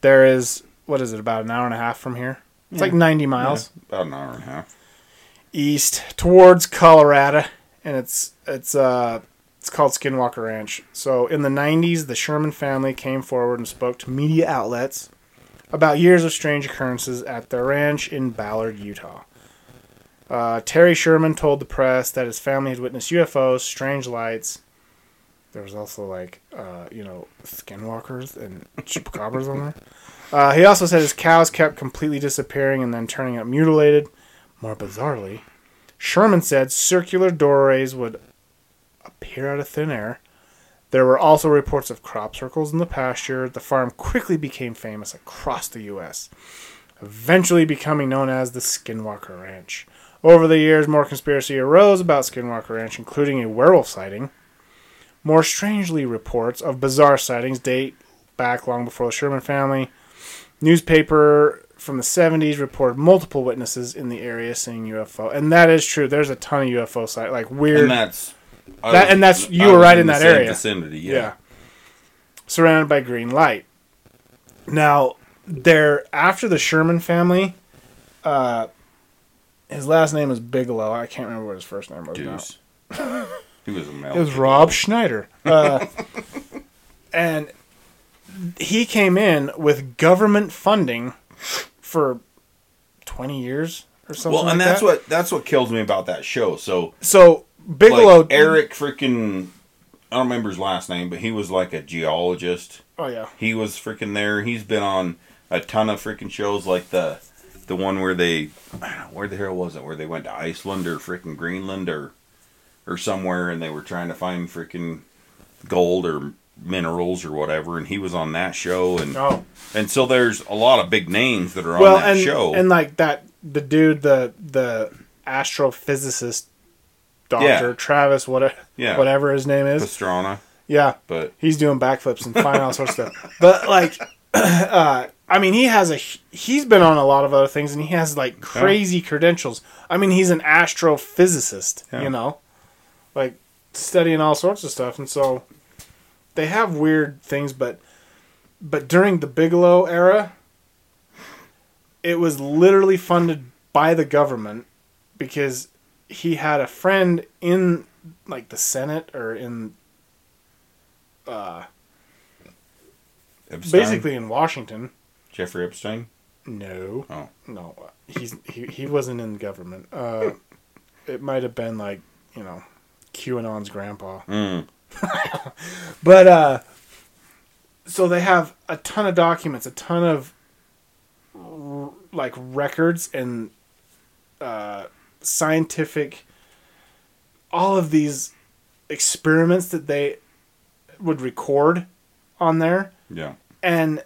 there is what is it about an hour and a half from here? It's like ninety miles about an hour and a half. east towards Colorado, and it's it's uh it's called Skinwalker Ranch. So in the '90s, the Sherman family came forward and spoke to media outlets about years of strange occurrences at their ranch in Ballard, Utah. Uh, Terry Sherman told the press that his family had witnessed UFOs, strange lights. There was also like, uh, you know, skinwalkers and chupacabras on there. Uh, he also said his cows kept completely disappearing and then turning up mutilated. More bizarrely, Sherman said circular doorways would appear out of thin air. There were also reports of crop circles in the pasture. The farm quickly became famous across the U.S., eventually becoming known as the Skinwalker Ranch. Over the years, more conspiracy arose about Skinwalker Ranch, including a werewolf sighting. More strangely, reports of bizarre sightings date back long before the Sherman family. Newspaper from the 70s reported multiple witnesses in the area seeing UFO, and that is true. There's a ton of UFO sight, like weird. and that's I That- was- and that's- you I were right in the that area. Vicinity, yeah. yeah. surrounded by green light. Now, there after the Sherman family, uh, his last name is Bigelow. I can't remember what his first name was. Deuce. he was a male. It was Rob Schneider. Uh, and he came in with government funding for 20 years or something Well, and like that's that. what that's what kills me about that show. So So Bigelow like Eric freaking I don't remember his last name, but he was like a geologist. Oh yeah. He was freaking there. He's been on a ton of freaking shows like the the one where they where the hell was it? Where they went to Iceland or freaking Greenland or or somewhere and they were trying to find freaking gold or minerals or whatever and he was on that show and Oh. and so there's a lot of big names that are on Well, that and show. and like that the dude the the astrophysicist doctor Yeah. Travis whatever Yeah. whatever his name is. Pastrana, Yeah. but he's doing backflips and finding all sorts of stuff. But like, uh, I mean, he has a he's been on a lot of other things, and he has like crazy credentials. I mean, he's an astrophysicist, Yeah. you know, like studying all sorts of stuff, and so they have weird things. But but during the Bigelow era, it was literally funded by the government because he had a friend in like the Senate or in uh, Epstein, basically in Washington. Jeffrey Epstein. No, Oh, no, he's he, he wasn't in government. Uh, it might have been like you know, QAnon's grandpa. mm. But uh, so they have a ton of documents, a ton of r- like records and uh, scientific, all of these experiments that they would record on there. yeah. and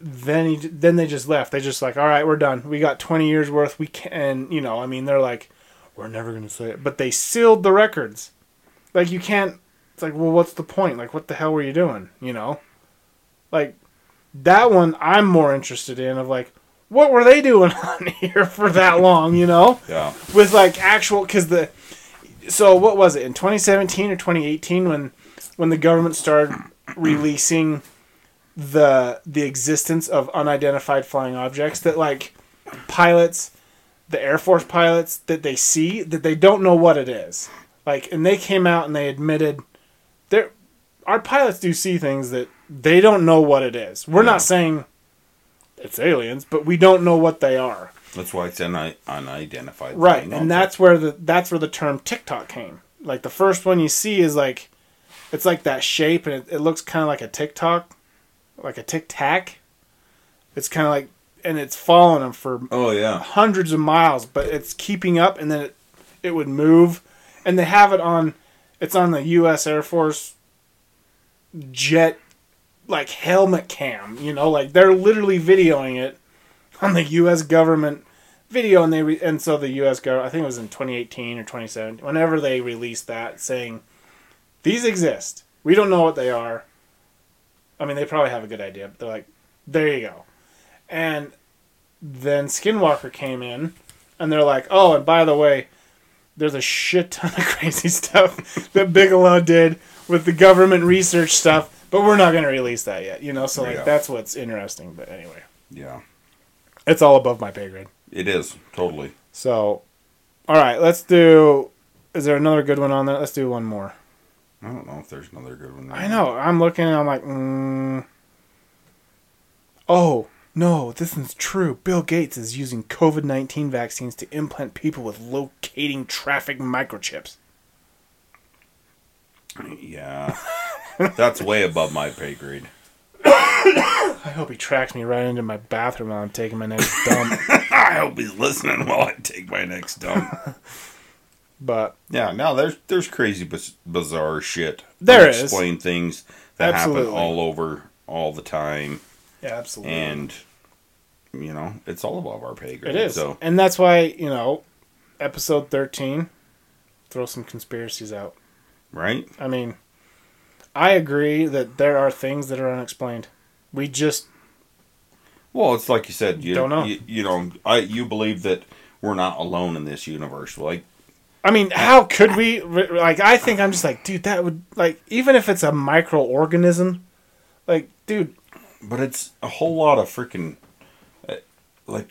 then he then they just left. They just like, all right, we're done. We got 20 years worth. We can, you know, I mean, they're like, we're never gonna say it, but they sealed the records. Like you can't. It's like, well, what's the point? Like, what the hell were you doing? You know, like that one I'm more interested in. Of like, what were they doing on here for that long? You know, Yeah. with like actual because the so what was it in 2017 or 2018 when when the government started releasing the the existence of unidentified flying objects that like pilots the air force pilots that they see that they don't know what it is like and they came out and they admitted there our pilots do see things that they don't know what it is we're Yeah. not saying it's aliens but we don't know what they are That's why it's un- unidentified. right thing, and that's where the that's where the term tiktok came like the first one you see is like it's like that shape and it, it looks kind of like a tiktok like a tic tac it's kind of like and it's following them for Oh yeah. hundreds of miles but it's keeping up and then it, it would move and they have it on it's on the us air force jet like helmet cam you know? Like they're literally videoing it on the us government video and they re- and so the us government i think it was in 2018 or 2017 whenever they released that saying these exist. We don't know what they are. I mean they probably have a good idea but they're like there you go. And then skinwalker came in and they're like oh and by the way there's a shit ton of crazy stuff that bigelow did with the government research stuff but we're not going to release that yet you know so like Yeah. that's what's interesting but anyway Yeah. it's all above my pay grade It is totally. so all right let's do is there another good one on there let's do one more I don't know if there's another good one. i know i'm looking and i'm like mm. oh no this is true bill gates is using covid-19 vaccines to implant people with locating traffic microchips Yeah. That's way above my pay grade. i hope he tracks me right into my bathroom while i'm taking my next dump I hope he's listening while I take my next dump. but yeah, now there's there's crazy biz- bizarre shit. There is. Unexplained things that Absolutely. happen all over all the time, yeah absolutely and you know it's all above our pay grade. It is. So And that's why, you know, episode 13, throw some conspiracies out. right. I mean, I agree that there are things that are unexplained. We just, Well, it's like you said. You Don't know. You, you know, I you believe that we're not alone in this universe. Like I mean, how could we? Like, I think I'm just like, dude, that would, like, even if it's a microorganism, like, dude, But it's a whole lot of freaking, uh, like,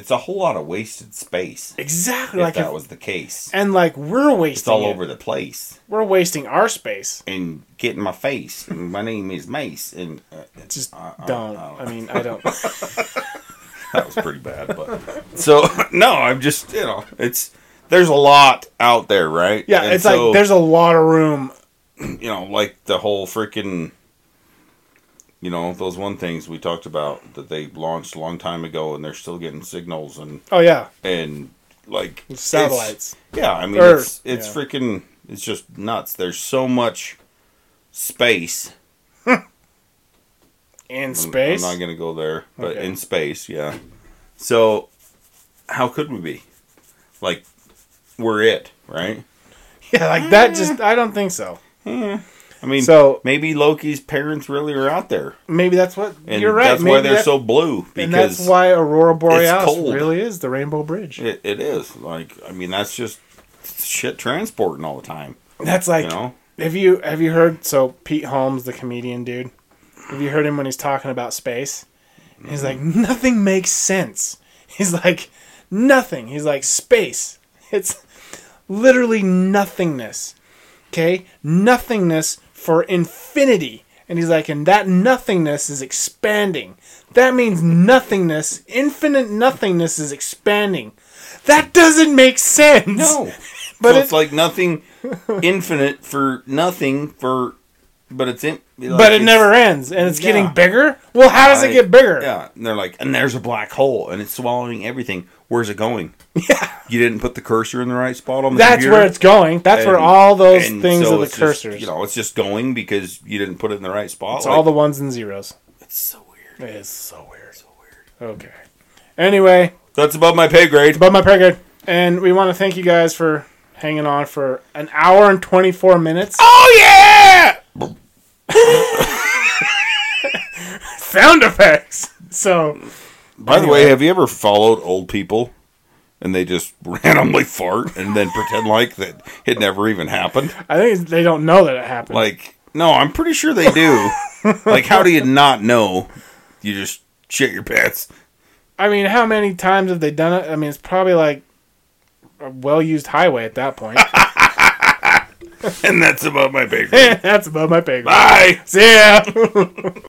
it's a whole lot of wasted space. exactly If like, that if, was the case, and like, we're wasting it's all it. over the place We're wasting our space. and getting my face. And my name is Mace, and uh, Just I- I- don't. I I mean, I don't. that was pretty bad. But so no, I'm just you know, it's there's a lot out there, right? Yeah, And it's so, like there's a lot of room. you know, like the whole freaking. You know those one things we talked about that they launched a long time ago, and they're still getting signals and Oh yeah, and like satellites Yeah, I mean it's it's yeah. freaking it's just nuts. There's so much space. in I'm- space. I'm not gonna go there, but Okay. in space, yeah. So how could we be? Like we're it, right? Yeah, like that. Just I don't think so. Eh. I mean, So- maybe Loki's parents really are out there, Maybe that's what and you're right. that's maybe why they're that- so blue and that's why Aurora Borealis really is the Rainbow Bridge. it, it is. Like, I mean, that's just shit transporting all the time. That's like You know? have you have you heard so Pete Holmes, the comedian dude? Have you heard him when he's talking about space? He's like mm-hmm. nothing makes sense. He's like nothing. He's like space. It's literally nothingness. Okay? Nothingness for infinity. And he's like, and that nothingness is expanding. That means nothingness, infinite nothingness is expanding. That doesn't make sense. No, But so it- it's like nothing infinite for nothing for, but it's in. like, but it it's- never ends, and it's Yeah. getting bigger. Well, how does it get bigger? Yeah, and they're like, and there's a black hole, and it's swallowing everything. Where's it going? Yeah, you didn't put the cursor in the right spot on the That's computer? where it's going. That's where all those things so are the it's just, cursors. you know, it's just going because you didn't put it in the right spot. it's Like, all the ones and zeros. it's so weird. It is so weird. So weird. Okay. Anyway, That's above my pay grade. above my pay grade, and we want to thank you guys for hanging on for an hour and twenty four minutes. Oh yeah! Sound effects. So By the way, have you ever followed old people and they just randomly fart and then pretend like that it never even happened? I think they don't know that it happened. Like, no, I'm pretty sure they do. like, how do you not know? You just shit your pants. I mean, how many times have they done it? I mean, it's probably like a well used highway at that point. And that's above my pay grade. That's above my pay grade. Bye! See ya.